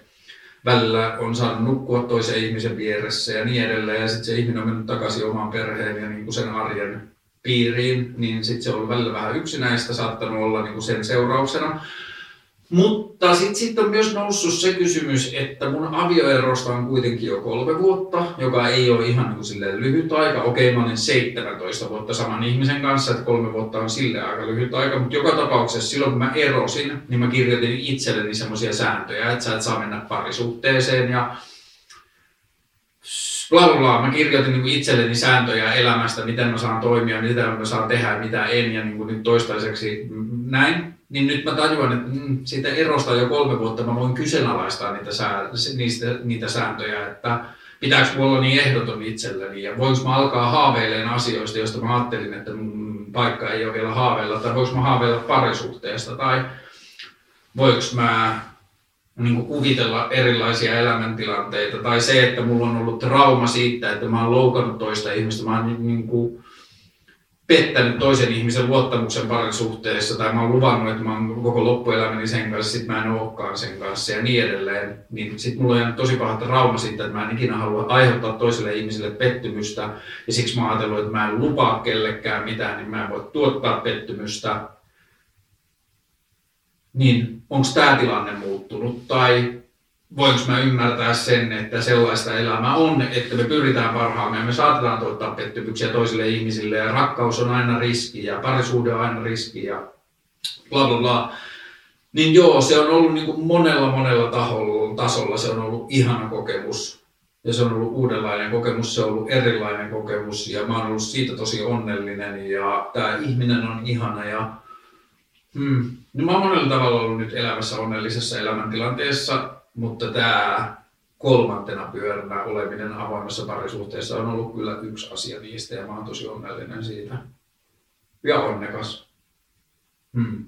välillä on saanut nukkua toisen ihmisen vieressä ja niin edelleen. Ja sitten se ihminen on mennyt takaisin omaan perheen ja niin kuin sen arjen piiriin, niin sitten se on välillä vähän yksinäistä saattanut olla niin kuin sen seurauksena. Mutta sitten sit on myös noussut se kysymys, että mun avioerosta on kuitenkin jo kolme vuotta, joka ei ole ihan niin kuin lyhyt aika. Okei, mä olin 17 vuotta saman ihmisen kanssa, että kolme vuotta on sille aika lyhyt aika, mutta joka tapauksessa silloin kun mä erosin, niin mä kirjoitin itselleni semmoisia sääntöjä, että sä et saa mennä parisuhteeseen ja bla bla bla. Mä kirjoitin niin itselleni sääntöjä elämästä, miten mä saan toimia, mitä mä saan tehdä mitä en ja niin kuin nyt toistaiseksi näin niin nyt mä tajuan, että mm, siitä erosta jo kolme vuotta mä voin kyseenalaistaa niitä, sää, niistä, niitä sääntöjä, että pitääkö mulla olla niin ehdoton itselleni ja voinko mä alkaa haaveilemaan asioista, joista mä ajattelin, että mun paikka ei ole vielä haaveilla, tai voinko mä haaveilla parisuhteesta, tai voinko mä niin kuvitella erilaisia elämäntilanteita, tai se, että mulla on ollut trauma siitä, että mä oon loukannut toista ihmistä, mä oon niin kuin pettänyt toisen ihmisen luottamuksen parisuhteessa tai mä oon luvannut, että mä oon koko loppuelämäni sen kanssa, sit mä en olekaan sen kanssa ja niin edelleen, niin sit mulla on tosi paha rauma siitä, että mä en ikinä halua aiheuttaa toiselle ihmiselle pettymystä ja siksi mä oon ajatellut, että mä en lupaa kellekään mitään, niin mä en voi tuottaa pettymystä. Niin onko tämä tilanne muuttunut tai voinko mä ymmärtää sen, että sellaista elämää on, että me pyritään parhaamme ja me saatetaan tuottaa pettymyksiä toisille ihmisille ja rakkaus on aina riski ja parisuhde on aina riski ja bla bla bla. Niin joo, se on ollut niin kuin monella monella taholla, tasolla, se on ollut ihana kokemus. Ja se on ollut uudenlainen kokemus, se on ollut erilainen kokemus ja mä oon ollut siitä tosi onnellinen ja tämä ihminen on ihana ja hmm, no mä oon monella tavalla ollut nyt elämässä onnellisessa elämäntilanteessa mutta tämä kolmantena pyöränä oleminen avoimessa parisuhteessa on ollut kyllä yksi asia niistä ja mä oon tosi onnellinen siitä. Ja onnekas. Hmm.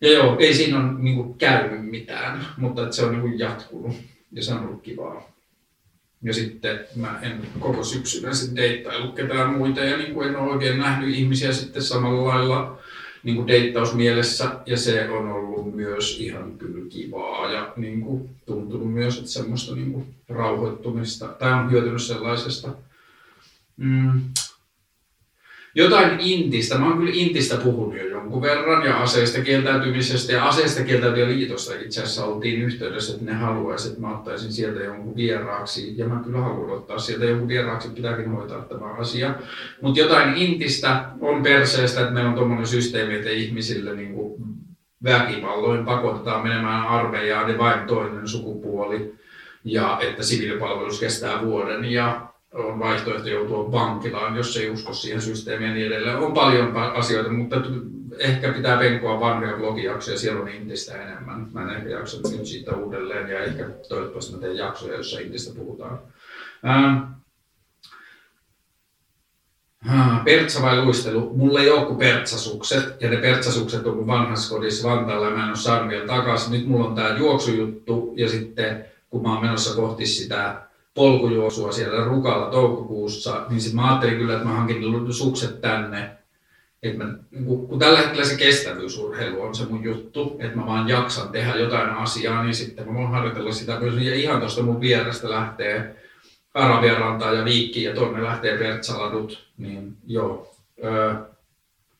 Ja joo, ei siinä ole niin käynyt mitään, mutta se on niin jatkunut ja se on ollut kivaa. Ja sitten mä en koko syksynä sitten deittailu ketään muita ja niin kuin en ole oikein nähnyt ihmisiä sitten samalla lailla niin kuin deittausmielessä ja se on ollut myös ihan kyllä kivaa ja niin kuin, tuntunut myös, että semmoista niin kuin, rauhoittumista tai on hyötynyt sellaisesta. Mm, jotain intistä. Mä oon kyllä intistä puhunut jo jonkun verran ja aseista kieltäytymisestä ja aseista kieltäytyjä liitosta itse asiassa oltiin yhteydessä, että ne haluaisi, että mä ottaisin sieltä jonkun vieraaksi ja mä kyllä haluan ottaa sieltä jonkun vieraaksi, pitääkin hoitaa tämä asia. Mutta jotain intistä on perseestä, että meillä on tuommoinen systeemi, että ihmisille niin väkivalloin pakotetaan menemään armeijaan ja vain toinen sukupuoli ja että siviilipalvelus kestää vuoden ja on vaihtoehto joutua vankilaan, jos ei usko siihen systeemiin ja niin edelleen. On paljon asioita, mutta ehkä pitää penkoa vanhoja blogijaksoja, siellä on Intistä enemmän. Mä en ehkä jaksa siitä uudelleen ja ehkä toivottavasti mä teen jaksoja, joissa Intistä puhutaan. Ähm. Pertsa vai luistelu? Mulla ei ole kuin pertsasukset, ja ne pertsasukset on mun vanhassa kodissa Vantaalla, ja mä en ole saanut vielä takaisin. Nyt mulla on tää juoksujuttu, ja sitten kun mä oon menossa kohti sitä polkujuoksua siellä Rukalla toukokuussa, niin sitten mä ajattelin kyllä, että mä hankin sukset tänne. Et mä, kun, kun tällä hetkellä se kestävyysurheilu on se mun juttu, että mä vaan jaksan tehdä jotain asiaa, niin sitten mä voin harjoitella sitä myös. Ja ihan tuosta mun vierestä lähtee Arabian ja Viikki ja tuonne lähtee Pertsaladut, niin joo. Öö,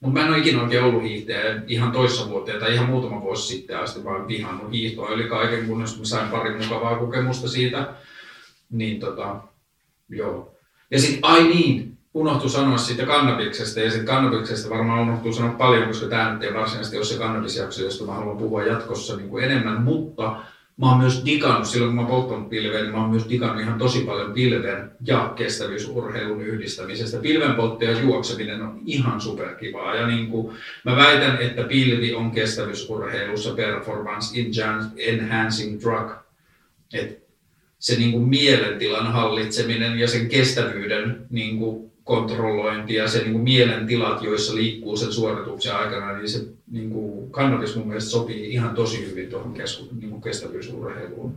mutta mä en ole ikinä oikein ollut hiihtäjä ihan toissa vuoteen tai ihan muutama vuosi sitten asti vaan vihannut hiihtoa. Eli kaiken kunnes mä sain pari mukavaa kokemusta siitä niin tota, joo. Ja sitten, ai niin, unohtuu sanoa siitä kannabiksesta, ja sitten kannabiksesta varmaan unohtuu sanoa paljon, koska tämä nyt ei varsinaisesti ole se kannabisjakso, josta mä haluan puhua jatkossa niin kuin enemmän, mutta mä oon myös digannut, silloin kun mä polttanut pilveen, niin mä oon myös digannut ihan tosi paljon pilven ja kestävyysurheilun yhdistämisestä. Pilvenpoltto ja juokseminen on ihan superkivaa. Ja niin kuin mä väitän, että pilvi on kestävyysurheilussa performance enhancing drug. Et se niin kuin mielentilan hallitseminen ja sen kestävyyden niin kuin kontrollointi ja se niin kuin mielentilat, joissa liikkuu sen suorituksen aikana, niin se niin kuin kannabis mun mielestä sopii ihan tosi hyvin tuohon kesku, niin kestävyysurheiluun.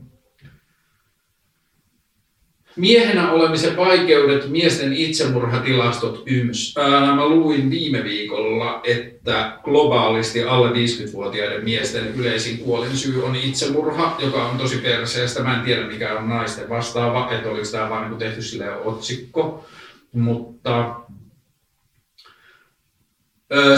Miehenä olemisen vaikeudet, miesten itsemurhatilastot YMS. Ää, mä luin viime viikolla, että globaalisti alle 50-vuotiaiden miesten yleisin kuolinsyy on itsemurha, joka on tosi perseestä. Mä en tiedä mikä on naisten vastaava, että oliko tämä vain niin tehty sille otsikko. Mutta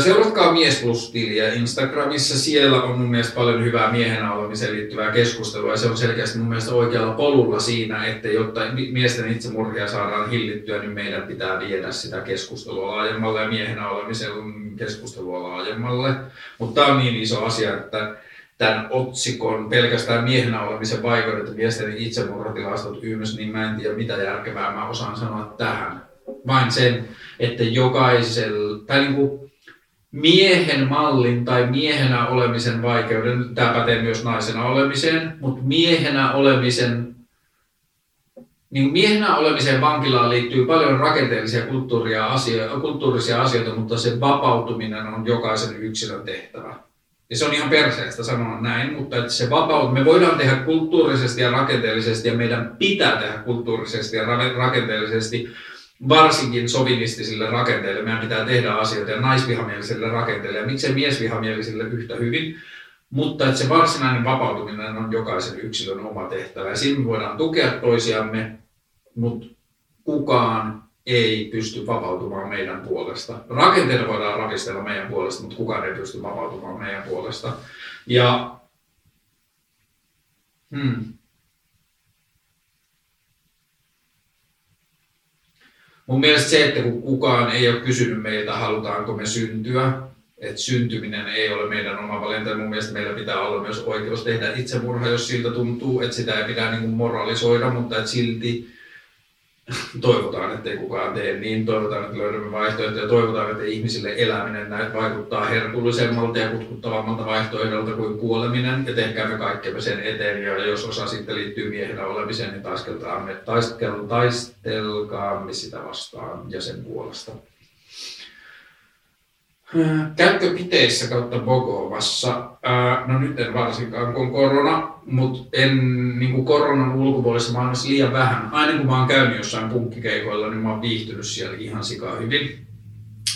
Seuratkaa Mies Plus-tiliä Instagramissa. Siellä on mun mielestä paljon hyvää miehenä olemiseen liittyvää keskustelua. Ja se on selkeästi mun mielestä oikealla polulla siinä, että jotta miesten itsemurhia saadaan hillittyä, niin meidän pitää viedä sitä keskustelua laajemmalle ja miehenä olemisen keskustelua laajemmalle. Mutta tämä on niin iso asia, että tämän otsikon pelkästään miehenä olemisen vaikeudet ja miesten itsemurhatilastot ymmärsi, niin mä en tiedä mitä järkevää mä osaan sanoa tähän. Vain sen, että jokaisella, tai niin kuin miehen mallin tai miehenä olemisen vaikeuden, tämä pätee myös naisena olemiseen, mutta miehenä olemisen niin miehenä olemiseen vankilaan liittyy paljon rakenteellisia kulttuuria asio- kulttuurisia asioita, mutta se vapautuminen on jokaisen yksilön tehtävä. Ja se on ihan perseestä sanoa näin, mutta että se vapaut, me voidaan tehdä kulttuurisesti ja rakenteellisesti ja meidän pitää tehdä kulttuurisesti ja rakenteellisesti, varsinkin sovinistisille rakenteille meidän pitää tehdä asioita ja naisvihamielisille rakenteille ja miksei miesvihamielisille yhtä hyvin. Mutta että se varsinainen vapautuminen on jokaisen yksilön oma tehtävä ja siinä voidaan tukea toisiamme, mutta kukaan ei pysty vapautumaan meidän puolesta. Rakenteita voidaan ravistella meidän puolesta, mutta kukaan ei pysty vapautumaan meidän puolesta. Ja hmm, Mun mielestä se, että kun kukaan ei ole kysynyt meiltä, halutaanko me syntyä, että syntyminen ei ole meidän oma valinta. Mun mielestä meillä pitää olla myös oikeus tehdä itsemurha, jos siltä tuntuu, että sitä ei pidä niin moralisoida, mutta että silti toivotaan, että ei kukaan tee niin, toivotaan, että löydämme vaihtoehtoja, toivotaan, että ihmisille eläminen näin vaikuttaa herkullisemmalta ja kutkuttavammalta vaihtoehdolta kuin kuoleminen, ja tehkäämme kaikkemme sen eteen, ja jos osa sitten liittyy miehenä olemiseen, niin taistelkaamme, taistel, taistelkaamme sitä vastaan ja sen puolesta. Käytkö piteissä kautta Bogovassa? No nyt en varsinkaan, kun on korona, mutta en niin kuin koronan ulkopuolisessa maailmassa liian vähän. Aina kun mä oon käynyt jossain punkkikeikoilla, niin mä oon viihtynyt siellä ihan sikaa hyvin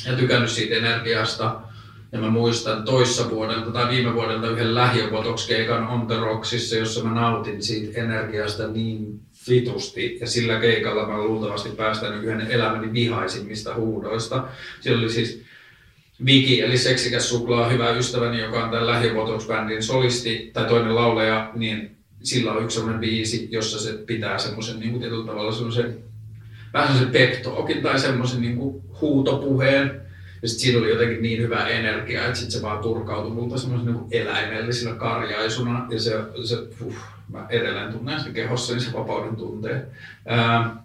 ja tykännyt siitä energiasta. Ja mä muistan toissa vuodelta tai viime vuodelta yhden lähiöbotox-keikan On The Rocksissa, jossa mä nautin siitä energiasta niin vitusti. Ja sillä keikalla mä luultavasti päästänyt yhden elämäni vihaisimmista huudoista. Siellä oli siis Viki, eli seksikäs suklaa, hyvä ystäväni, joka on tämän lähivuotousbändin solisti tai toinen lauleja, niin sillä on yksi sellainen biisi, jossa se pitää semmoisen niin tietyllä tavalla semmoisen vähän semmoisen pep talkin tai semmoisen niin huutopuheen. Ja sitten siinä oli jotenkin niin hyvä energia, että sitten se vaan turkautui multa semmoisen niin eläimellisenä karjaisuna. Ja se, se uh, mä edelleen tunnen sen kehossa, niin se vapauden tunteen. Ää,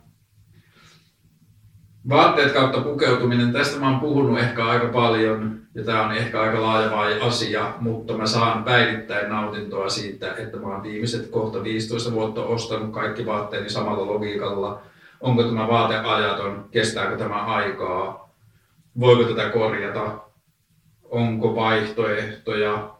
Vaatteet kautta pukeutuminen, tästä mä oon puhunut ehkä aika paljon ja tämä on ehkä aika laaja asia, mutta mä saan päivittäin nautintoa siitä, että mä oon viimeiset kohta 15 vuotta ostanut kaikki vaatteeni samalla logiikalla. Onko tämä vaate ajaton, kestääkö tämä aikaa, voiko tätä korjata, onko vaihtoehtoja,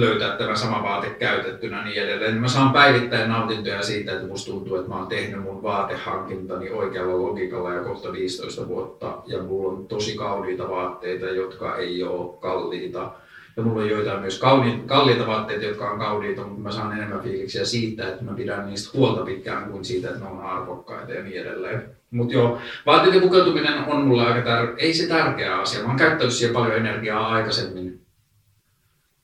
löytää tämä sama vaate käytettynä niin edelleen. Mä saan päivittäin nautintoja siitä, että musta tuntuu, että mä oon tehnyt mun vaatehankintani oikealla logiikalla ja kohta 15 vuotta. Ja mulla on tosi kauniita vaatteita, jotka ei ole kalliita. Ja mulla on joitain myös kauniita, kalliita vaatteita, jotka on kauniita, mutta mä saan enemmän fiiliksiä siitä, että mä pidän niistä huolta pitkään kuin siitä, että ne on arvokkaita ja niin edelleen. Mutta joo, vaatteiden pukeutuminen on mulle aika tär- ei se tärkeä asia. Mä oon käyttänyt siihen paljon energiaa aikaisemmin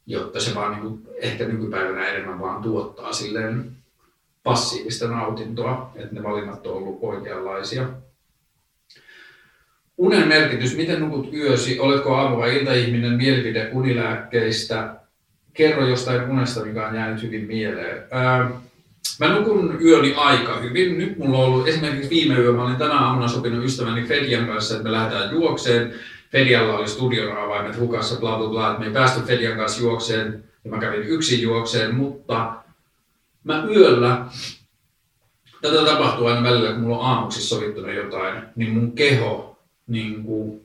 jotta se vaan niin kuin, ehkä nykypäivänä enemmän vaan tuottaa silleen passiivista nautintoa, että ne valinnat on ollut oikeanlaisia. Unen merkitys, miten nukut yösi, oletko aamu- vai iltaihminen, mielipide unilääkkeistä, kerro jostain unesta, mikä on jäänyt hyvin mieleen. Ää, mä nukun yöni aika hyvin. Nyt mulla on ollut esimerkiksi viime yö, mä olin tänä aamuna sopinut ystäväni Fedian kanssa, että me lähdetään juokseen. Fedialla oli studion avaimet hukassa, bla bla bla, että me ei päästy Fedian kanssa juokseen ja mä kävin yksin juokseen, mutta mä yöllä tätä tapahtuu aina välillä, kun mulla on aamuksi sovittunut jotain, niin mun keho niin kuin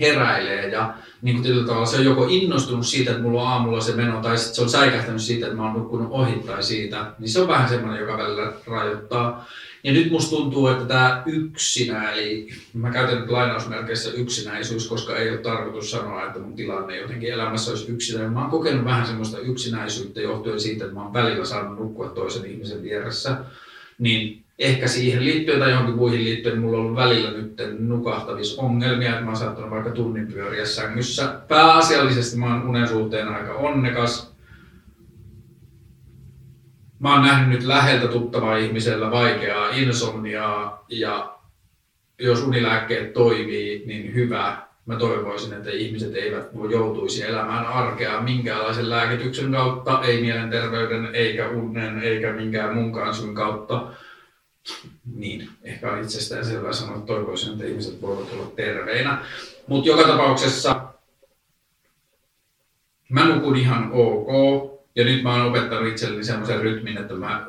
heräilee ja niin kuin tavalla se on joko innostunut siitä, että mulla on aamulla se meno, tai sitten se on säikähtänyt siitä, että mä oon nukkunut ohi tai siitä, niin se on vähän semmoinen, joka välillä rajoittaa. Ja nyt musta tuntuu, että tämä yksinä, eli mä käytän nyt lainausmerkeissä yksinäisyys, koska ei ole tarkoitus sanoa, että mun tilanne jotenkin elämässä olisi yksinäinen. Mä oon kokenut vähän semmoista yksinäisyyttä johtuen siitä, että mä oon välillä saanut nukkua toisen ihmisen vieressä. Niin ehkä siihen liittyen tai johonkin muihin liittyen mulla on ollut välillä nyt nukahtavissa ongelmia, että mä oon saattanut vaikka tunnin pyöriä sängyssä. Pääasiallisesti mä oon unen suhteen aika onnekas. Mä oon nähnyt nyt läheltä tuttavaa ihmisellä vaikeaa insomniaa ja jos unilääkkeet toimii, niin hyvä. Mä toivoisin, että ihmiset eivät joutuisi elämään arkea minkäänlaisen lääkityksen kautta, ei mielenterveyden, eikä unen, eikä minkään muunkaan syyn kautta niin, ehkä on itsestään selvää sanoa, että toivoisin, että ihmiset voivat olla terveinä. Mutta joka tapauksessa mä nukun ihan ok. Ja nyt mä oon opettanut itselleni semmoisen rytmin, että mä,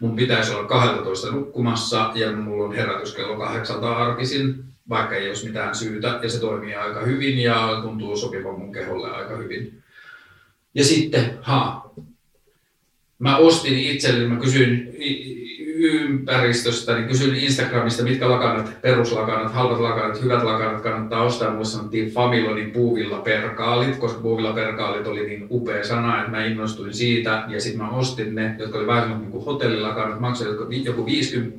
mun pitäisi olla 12 nukkumassa ja mulla on herätys kello kahdeksalta arkisin, vaikka ei olisi mitään syytä. Ja se toimii aika hyvin ja tuntuu sopivan mun keholle aika hyvin. Ja sitten, ha, mä ostin itselleni, mä kysyin ympäristöstä, niin kysyin Instagramista, mitkä lakanat, peruslakanat, halvat lakanat, hyvät lakanat kannattaa ostaa. Mulle sanottiin Familonin puuvilla perkaalit, koska puuvilla perkaalit oli niin upea sana, että mä innostuin siitä. Ja sitten mä ostin ne, jotka oli vähän niin kuin hotellilakanat, maksoivat joku 50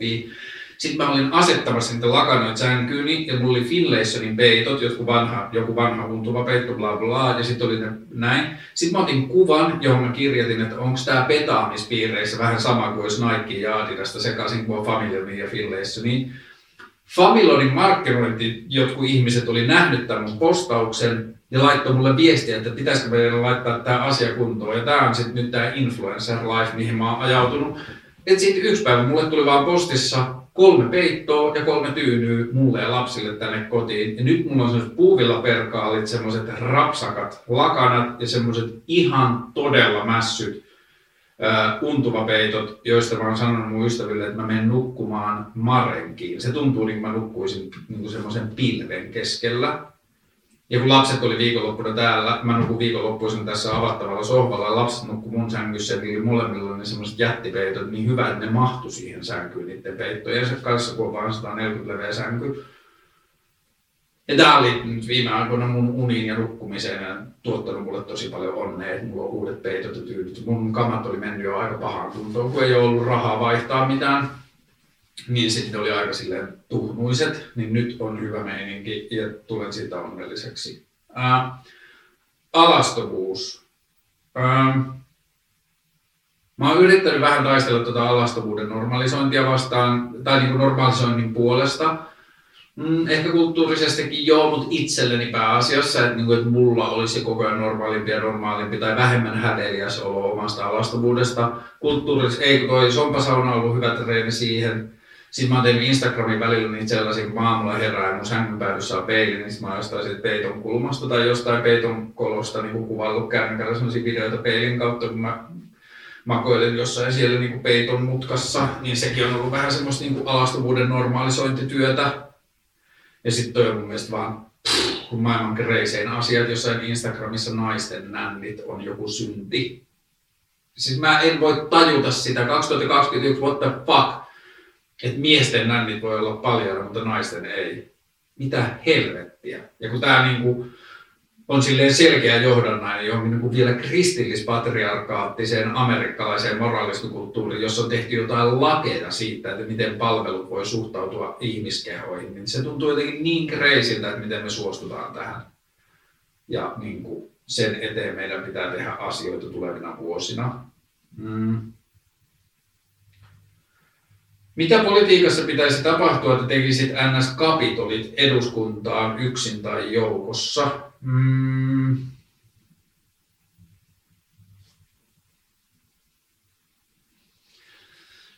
sitten mä olin asettamassa niitä lakanoita sänkyyni ja mulla oli Finlaysonin peitot, joku vanha, joku vanha untuva peitto, bla bla, ja sitten oli ne näin. Sitten mä otin kuvan, johon mä kirjoitin, että onko tämä petaamispiireissä vähän sama kuin jos Nike ja Adidasta sekaisin kuin Familonin ja Finlaysonin. Familonin markkinointi, jotkut ihmiset oli nähnyt tämän postauksen ja laittoi mulle viestiä, että pitäisikö meidän laittaa tämä asia kuntoon. Ja tämä on sitten nyt tämä influencer life, mihin mä oon ajautunut. Että sitten yksi päivä mulle tuli vaan postissa kolme peittoa ja kolme tyynyä mulle ja lapsille tänne kotiin. Ja nyt mulla on sellaiset puuvillaperkaalit, semmoiset rapsakat lakanat ja semmoiset ihan todella mässyt äh, untuvapeitot, joista mä oon sanonut mun ystäville, että mä menen nukkumaan marenkiin. Se tuntuu niin kuin mä nukkuisin niin semmoisen pilven keskellä. Ja kun lapset oli viikonloppuna täällä, mä nukun viikonloppuisin tässä avattavalla sohvalla ja lapset nukku mun sängyssä, eli molemmilla ne semmoiset jättipeitot, niin hyvä, että ne mahtu siihen sänkyyn niiden peittojensa kanssa, kun on vain 140 leveä sänky. Ja tää oli nyt viime aikoina mun uniin ja nukkumiseen ja tuottanut mulle tosi paljon onnea, että mulla on uudet peitot ja tyydyt. Mun kamat oli mennyt jo aika pahaan kuntoon, kun ei ollut rahaa vaihtaa mitään niin sitten oli aika silleen tuhnuiset, niin nyt on hyvä meininki ja tulen siitä onnelliseksi. Ää, alastovuus. Ää, mä oon yrittänyt vähän taistella tuota alastovuuden normalisointia vastaan, tai niin kuin normalisoinnin puolesta. Mm, ehkä kulttuurisestikin joo, mutta itselleni pääasiassa, että, niin kuin, että mulla olisi koko ajan normaalimpi ja normaalimpi tai vähemmän hädeliäs olo omasta alastovuudesta. Kulttuurisesti ei, toi sompasauna on ollut hyvä treeni siihen sitten mä oon tehnyt Instagramin välillä niitä sellaisia, kun mä aamulla herään ja mun sängyn päädyssä on peili, niin mä oon jostain siitä peiton kulmasta tai jostain peiton kolosta niin kuvaillut kännykällä sellaisia videoita peilin kautta, kun mä makoilen jossain siellä niin kuin peiton mutkassa, niin sekin on ollut vähän semmoista niin kuin alastovuuden normalisointityötä. Ja sitten toi on mun mielestä vaan kun maailman kreisein asiat, jossain Instagramissa naisten nännit on joku synti. Siis mä en voi tajuta sitä 2021, what the fuck että miesten nännit voi olla paljon, mutta naisten ei. Mitä helvettiä. Ja kun tämä niinku on silleen selkeä johdannainen johonkin niinku vielä kristillispatriarkaattiseen amerikkalaiseen moraalistokulttuuriin, jossa on tehty jotain lakeja siitä, että miten palvelut voi suhtautua ihmiskehoihin, niin se tuntuu jotenkin niin kreisiltä, että miten me suostutaan tähän. Ja niin kuin sen eteen meidän pitää tehdä asioita tulevina vuosina. Mm. Mitä politiikassa pitäisi tapahtua, että tekisit NS-kapitolit eduskuntaan yksin tai joukossa? Mm.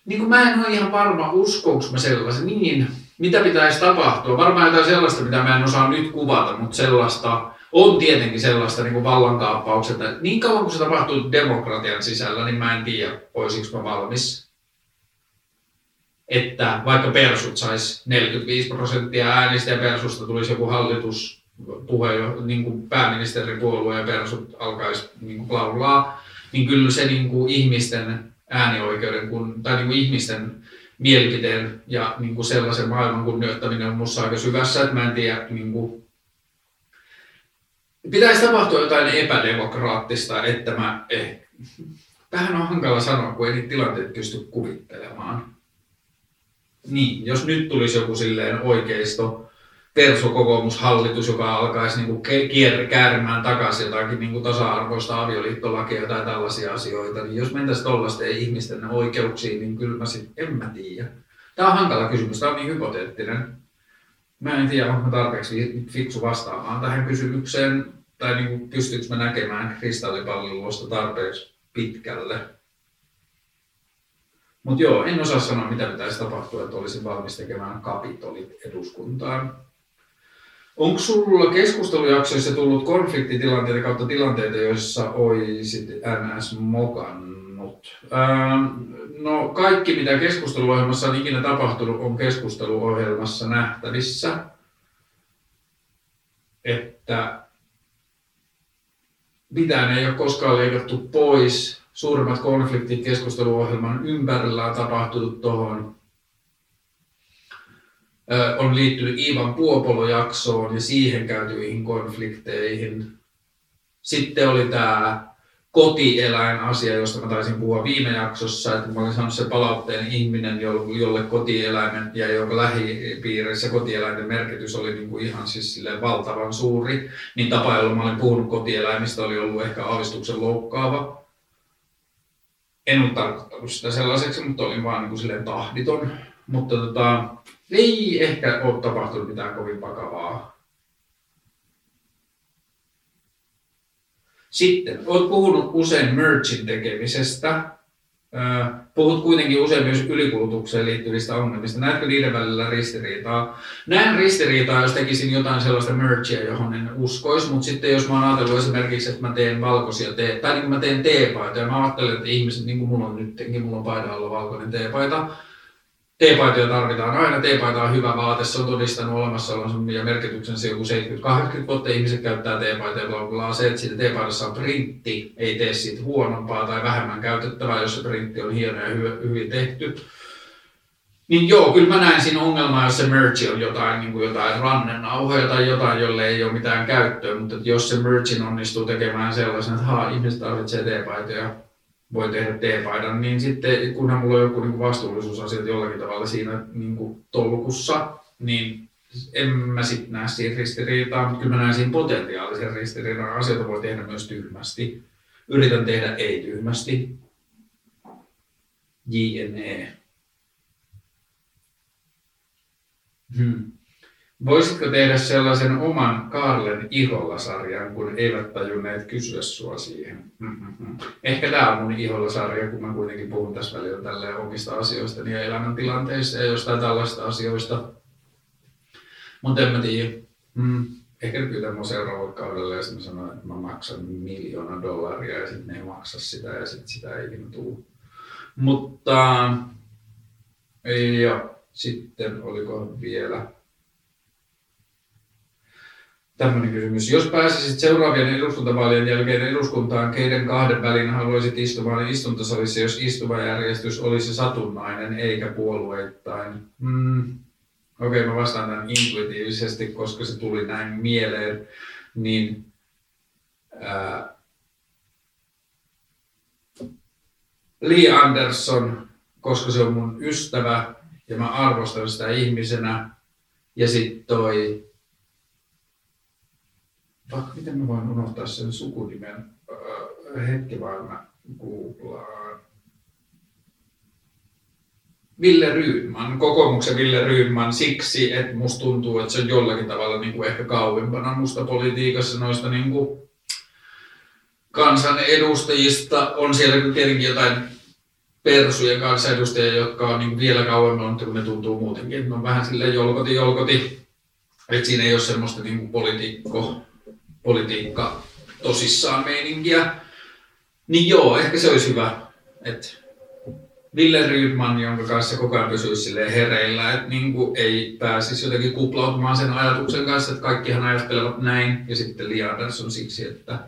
Niin kuin mä en ole ihan varma, uskonko mä sellaisen. Niin, mitä pitäisi tapahtua? Varmaan jotain sellaista, mitä mä en osaa nyt kuvata, mutta sellaista, on tietenkin sellaista niin kuin vallankaappauksetta. Niin kauan kuin se tapahtuu demokratian sisällä, niin mä en tiedä, olisiko mä valmis että vaikka persut sais 45 prosenttia äänistä ja persusta tulisi joku hallitus, puheenjo, niin kuin pääministeripuolue ja persut alkaisi niin kuin laulaa, niin kyllä se niin kuin ihmisten äänioikeuden kun, tai niin kuin ihmisten mielipiteen ja niin kuin sellaisen maailman kunnioittaminen on minussa aika syvässä, että mä en tiedä, niin kuin, pitäisi tapahtua jotain epädemokraattista, että mä, eh, vähän on hankala sanoa, kun ei niitä tilanteita pysty kuvittelemaan. Niin, jos nyt tulisi joku silleen oikeisto, persokokoomushallitus, joka alkaisi niin käärimään takaisin jotakin niin kuin tasa-arvoista avioliittolakia tai tällaisia asioita, niin jos mentäisiin tuollaisten ihmisten oikeuksiin, niin kyllä mä sit, en mä tiedä. Tämä on hankala kysymys, tämä on niin hypoteettinen. Mä en tiedä, onko tarpeeksi fiksu vastaamaan tähän kysymykseen, tai niin kuin pystyykö mä näkemään kristallipallosta tarpeeksi pitkälle. Mutta joo, en osaa sanoa, mitä pitäisi tapahtua, että olisin valmis tekemään kapitolit eduskuntaan. Onko sulla keskustelujaksoissa tullut konfliktitilanteita kautta tilanteita, joissa olisit NS mokannut? Ähm, no kaikki, mitä keskusteluohjelmassa on ikinä tapahtunut, on keskusteluohjelmassa nähtävissä. Että mitään ei ole koskaan leikattu pois. Suurimmat konfliktit keskusteluohjelman ympärillä on tapahtunut tuohon on liittynyt Iivan Puopolo-jaksoon ja siihen käytyihin konflikteihin. Sitten oli tämä kotieläin-asia, josta mä taisin puhua viime jaksossa, että mä olin saanut se palautteen ihminen, jolle kotieläimen ja jonka lähipiirissä kotieläinten merkitys oli niin kuin ihan siis valtavan suuri, niin tapa, jolla mä olin puhunut kotieläimistä, oli ollut ehkä aavistuksen loukkaava. En ollut tarkoittanut sitä sellaiseksi, mutta olin vaan niin kuin tahditon. Mutta tota, ei ehkä ole tapahtunut mitään kovin vakavaa. Sitten, olet puhunut usein merchin tekemisestä. Puhut kuitenkin usein myös ylikulutukseen liittyvistä ongelmista. Näetkö niiden välillä ristiriitaa? Näen ristiriitaa, jos tekisin jotain sellaista merchia, johon en uskoisi, mutta sitten jos mä oon ajatellut esimerkiksi, että mä teen valkoisia te- tai niin mä teen teepaitoja, mä ajattelen, että ihmiset, niin kuin mulla on nytkin, mulla on paidan alla valkoinen teepaita, T-paitoja tarvitaan aina. T-paita on hyvä vaate, se on todistanut olemassaolonsa ja merkityksensä joku 70-80 vuotta ihmiset käyttää T-paitoja. Bla, bla, Se, että siitä T-paidassa on printti, ei tee siitä huonompaa tai vähemmän käytettävää, jos se printti on hieno ja hyvin tehty. Niin joo, kyllä mä näen siinä ongelmaa, jos se merch on jotain, niin kuin jotain rannenauhoja tai jotain, jolle ei ole mitään käyttöä, mutta jos se merchin onnistuu tekemään sellaisen, että haa, ihmiset tarvitsee T-paitoja, voi tehdä T-paidan, niin sitten kunhan mulla on joku niin vastuullisuusasiat jollakin tavalla siinä niin kuin tolkussa, niin en mä sitten näe siinä ristiriitaa, mutta kyllä mä näen siinä potentiaalisen ristiriidan. Asioita voi tehdä myös tyhmästi. Yritän tehdä ei tyhmästi. JNE. Hmm. Voisitko tehdä sellaisen oman Karlen Iholla-sarjan, kun eivät tajunneet kysyä sua siihen? Mm-hmm. Ehkä tämä on mun Iholla-sarja, kun mä kuitenkin puhun tässä välillä tälleen omista asioista ja elämäntilanteista ja jostain tällaista asioista. Mutta en mä tiedä. Mm. Ehkä ne pyytää mun seuraavalle kaudelle ja sitten sanon, että mä maksan miljoona dollaria ja sitten ne ei maksa sitä ja sitten sitä ei ikinä tule. Mutta joo, sitten oliko vielä Tämmöinen kysymys. Jos pääsisit seuraavien eduskuntavaalien jälkeen eduskuntaan, keiden kahden välin haluaisit istumaan istuntosalissa, jos istuvajärjestys olisi satunnainen eikä puolueittain? Hmm. Okei, okay, mä vastaan tämän intuitiivisesti, koska se tuli näin mieleen. Niin, ää, Lee Anderson, koska se on mun ystävä ja mä arvostan sitä ihmisenä. Ja sitten toi Fuck, miten mä voin unohtaa sen sukunimen? Öö, hetki vaan mä googlaan. Ville Ryynman, kokoomuksen Ville Ryynman siksi, että musta tuntuu, että se on jollakin tavalla niin kuin ehkä kauempana musta politiikassa noista niin kuin kansanedustajista. On siellä tietenkin jotain persujen kansanedustajia, jotka on niin vielä kauemmin, mutta ne tuntuu muutenkin, että ne on vähän silleen jolkoti jolkoti. Että siinä ei ole semmoista niin kuin politiikko politiikka tosissaan meininkiä. Niin joo, ehkä se olisi hyvä. Et Ville Rydman, jonka kanssa koko ajan pysyisi hereillä, että niin kuin ei pääsisi jotenkin kuplautumaan sen ajatuksen kanssa, että kaikkihan ajattelevat näin. Ja sitten Li Andersson siksi, että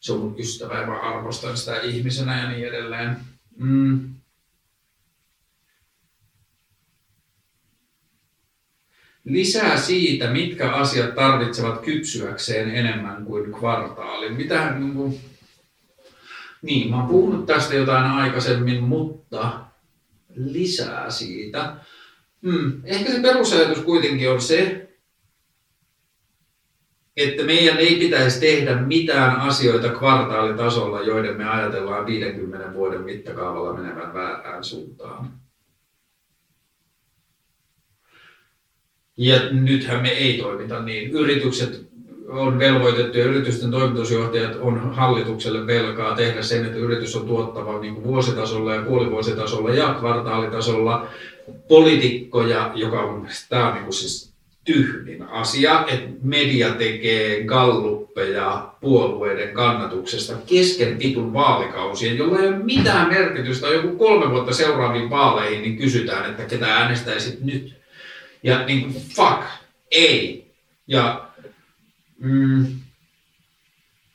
se on mun ystävä ja mä arvostan sitä ihmisenä ja niin edelleen. Mm. Lisää siitä, mitkä asiat tarvitsevat kypsyäkseen enemmän kuin kvartaalin. Mitä niin kuin, niin, mä oon puhunut tästä jotain aikaisemmin, mutta lisää siitä. Hmm. Ehkä se perusajatus kuitenkin on se, että meidän ei pitäisi tehdä mitään asioita kvartaalitasolla, joiden me ajatellaan 50 vuoden mittakaavalla menevän väärään suuntaan. Ja nythän me ei toimita niin. Yritykset on velvoitettu ja yritysten toimitusjohtajat on hallitukselle velkaa tehdä sen, että yritys on tuottava niin kuin vuositasolla ja puolivuositasolla ja kvartaalitasolla. Poliitikkoja, joka on, tämä on niin kuin siis tyhmin asia, että media tekee galluppeja puolueiden kannatuksesta kesken vitun vaalikausien, jolla ei ole mitään merkitystä. Joku kolme vuotta seuraaviin vaaleihin, niin kysytään, että ketä äänestäisit nyt. Ja niin kuin, fuck, ei. Ja Mm,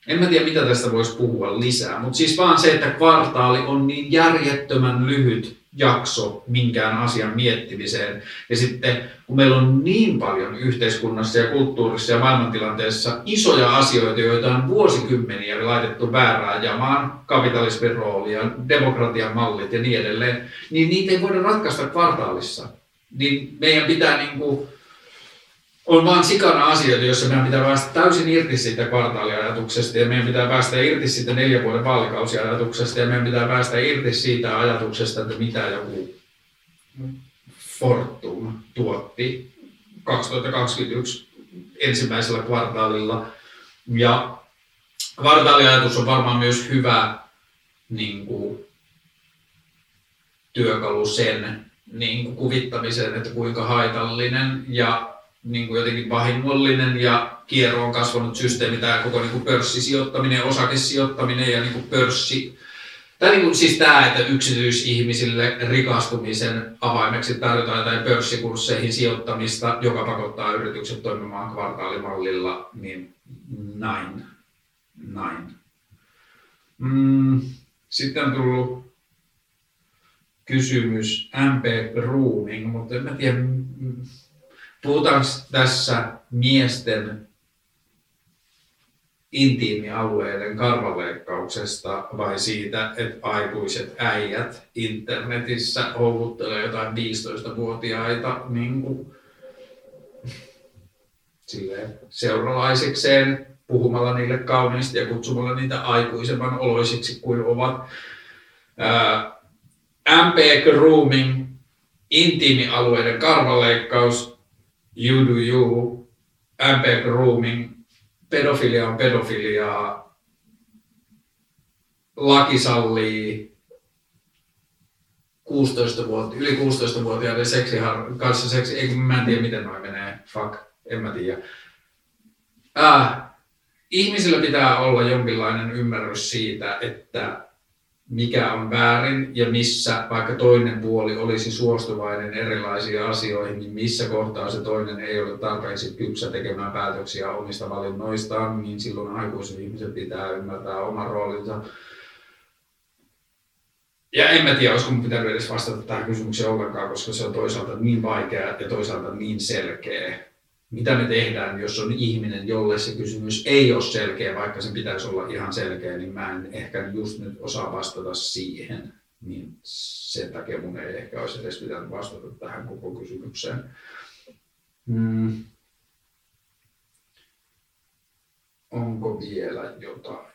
en mä tiedä, mitä tästä voisi puhua lisää, mutta siis vaan se, että kvartaali on niin järjettömän lyhyt jakso minkään asian miettimiseen. Ja sitten kun meillä on niin paljon yhteiskunnassa ja kulttuurissa ja maailmantilanteessa isoja asioita, joita on vuosikymmeniä laitettu väärään jamaan, kapitalismin rooli ja demokratian mallit ja niin edelleen, niin niitä ei voida ratkaista kvartaalissa. Niin meidän pitää niin kuin on vaan sikana asioita, joissa meidän pitää päästä täysin irti siitä kvartaaliajatuksesta ja meidän pitää päästä irti siitä neljän vuoden vaalikausiajatuksesta ja meidän pitää päästä irti siitä ajatuksesta, että mitä joku Fortum tuotti 2021 ensimmäisellä kvartaalilla. Ja kvartaaliajatus on varmaan myös hyvä niin kuin, työkalu sen niin kuin, kuvittamiseen, että kuinka haitallinen ja niin kuin jotenkin vahingollinen ja kierroon kasvanut systeemi, tämä koko niin kuin pörssisijoittaminen, osakesijoittaminen ja niin kuin pörssi. Tämä niin kuin, siis tämä, että yksityisihmisille rikastumisen avaimeksi tarjotaan jotain pörssikursseihin sijoittamista, joka pakottaa yritykset toimimaan kvartaalimallilla, niin näin. näin. Mm, sitten on tullut kysymys MP Grooming, mutta en tiedä, Puhutaan tässä miesten intiimialueiden karvaleikkauksesta vai siitä, että aikuiset äijät internetissä houkuttelee jotain 15-vuotiaita niin kuin, seuralaisikseen puhumalla niille kauniisti ja kutsumalla niitä aikuisemman oloisiksi kuin ovat. Ää, MP Grooming, intiimialueiden karvaleikkaus you do you, MP grooming, pedofilia on pedofiliaa, laki sallii 16 vuotta, yli 16-vuotiaiden seksi, kanssa seksi, ei mä en tiedä miten noin menee, fuck, en mä tiedä. Äh, ihmisillä pitää olla jonkinlainen ymmärrys siitä, että mikä on väärin ja missä vaikka toinen puoli olisi suostuvainen erilaisiin asioihin, niin missä kohtaa se toinen ei ole tarpeeksi kypsä tekemään päätöksiä omista valinnoistaan, niin silloin aikuiset ihmiset pitää ymmärtää oma roolinsa. Ja en mä tiedä, olisiko mun pitänyt edes vastata tähän kysymykseen ollenkaan, koska se on toisaalta niin vaikea ja toisaalta niin selkeä mitä me tehdään, jos on ihminen, jolle se kysymys ei ole selkeä, vaikka se pitäisi olla ihan selkeä, niin mä en ehkä just nyt osaa vastata siihen. Niin sen takia mun ei ehkä olisi edes pitänyt vastata tähän koko kysymykseen. Hmm. Onko vielä jotain?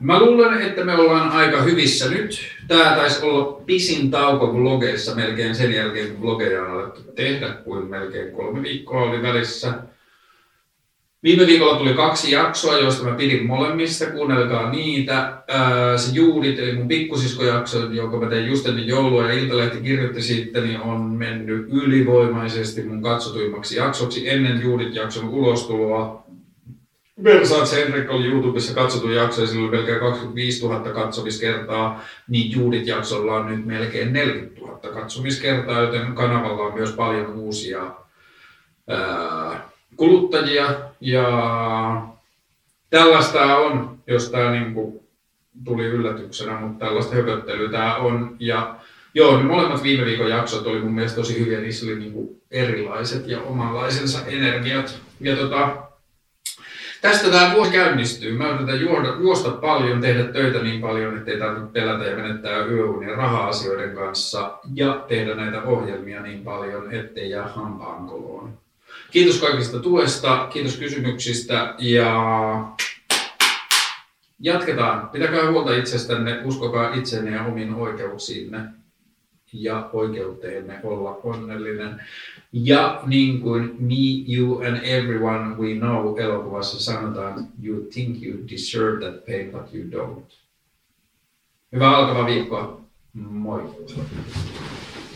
Mä luulen, että me ollaan aika hyvissä nyt. Tämä taisi olla pisin tauko blogeissa melkein sen jälkeen, kun blogeja on alettu tehdä, kuin melkein kolme viikkoa oli välissä. Viime viikolla tuli kaksi jaksoa, joista mä pidin molemmista, kuunnelkaa niitä. Se Juudit, eli mun pikkusiskojakso, jonka mä tein just ennen joulua ja Iltalehti kirjoitti siitä, niin on mennyt ylivoimaisesti mun katsotuimmaksi jaksoksi ennen Juudit-jakson ulostuloa Versace Henrik oli YouTubessa katsottu jakso ja sillä oli melkein 25 000 katsomiskertaa, niin Juudit jaksolla on nyt melkein 40 000 katsomiskertaa, joten kanavalla on myös paljon uusia ää, kuluttajia ja tällaista on, jos tämä niinku tuli yllätyksenä, mutta tällaista höpöttelyä tämä on. Ja joo, ne molemmat viime viikon jaksot oli mun mielestä tosi hyviä, niissä oli niinku erilaiset ja omanlaisensa energiat. Ja tota, tästä tämä vuosi käynnistyy. Mä yritän juoda, juosta paljon, tehdä töitä niin paljon, ettei tarvitse pelätä ja menettää yöunia raha-asioiden kanssa ja tehdä näitä ohjelmia niin paljon, ettei jää hampaankoloon. Kiitos kaikista tuesta, kiitos kysymyksistä ja jatketaan. Pitäkää huolta itsestänne, uskokaa itsenne ja omiin oikeuksiinne ja oikeuteenne olla onnellinen. Ja niin kuin Me, You and Everyone We Know elokuvassa sanotaan, you think you deserve that pain, but you don't. Hyvää alkavaa viikkoa. Moi.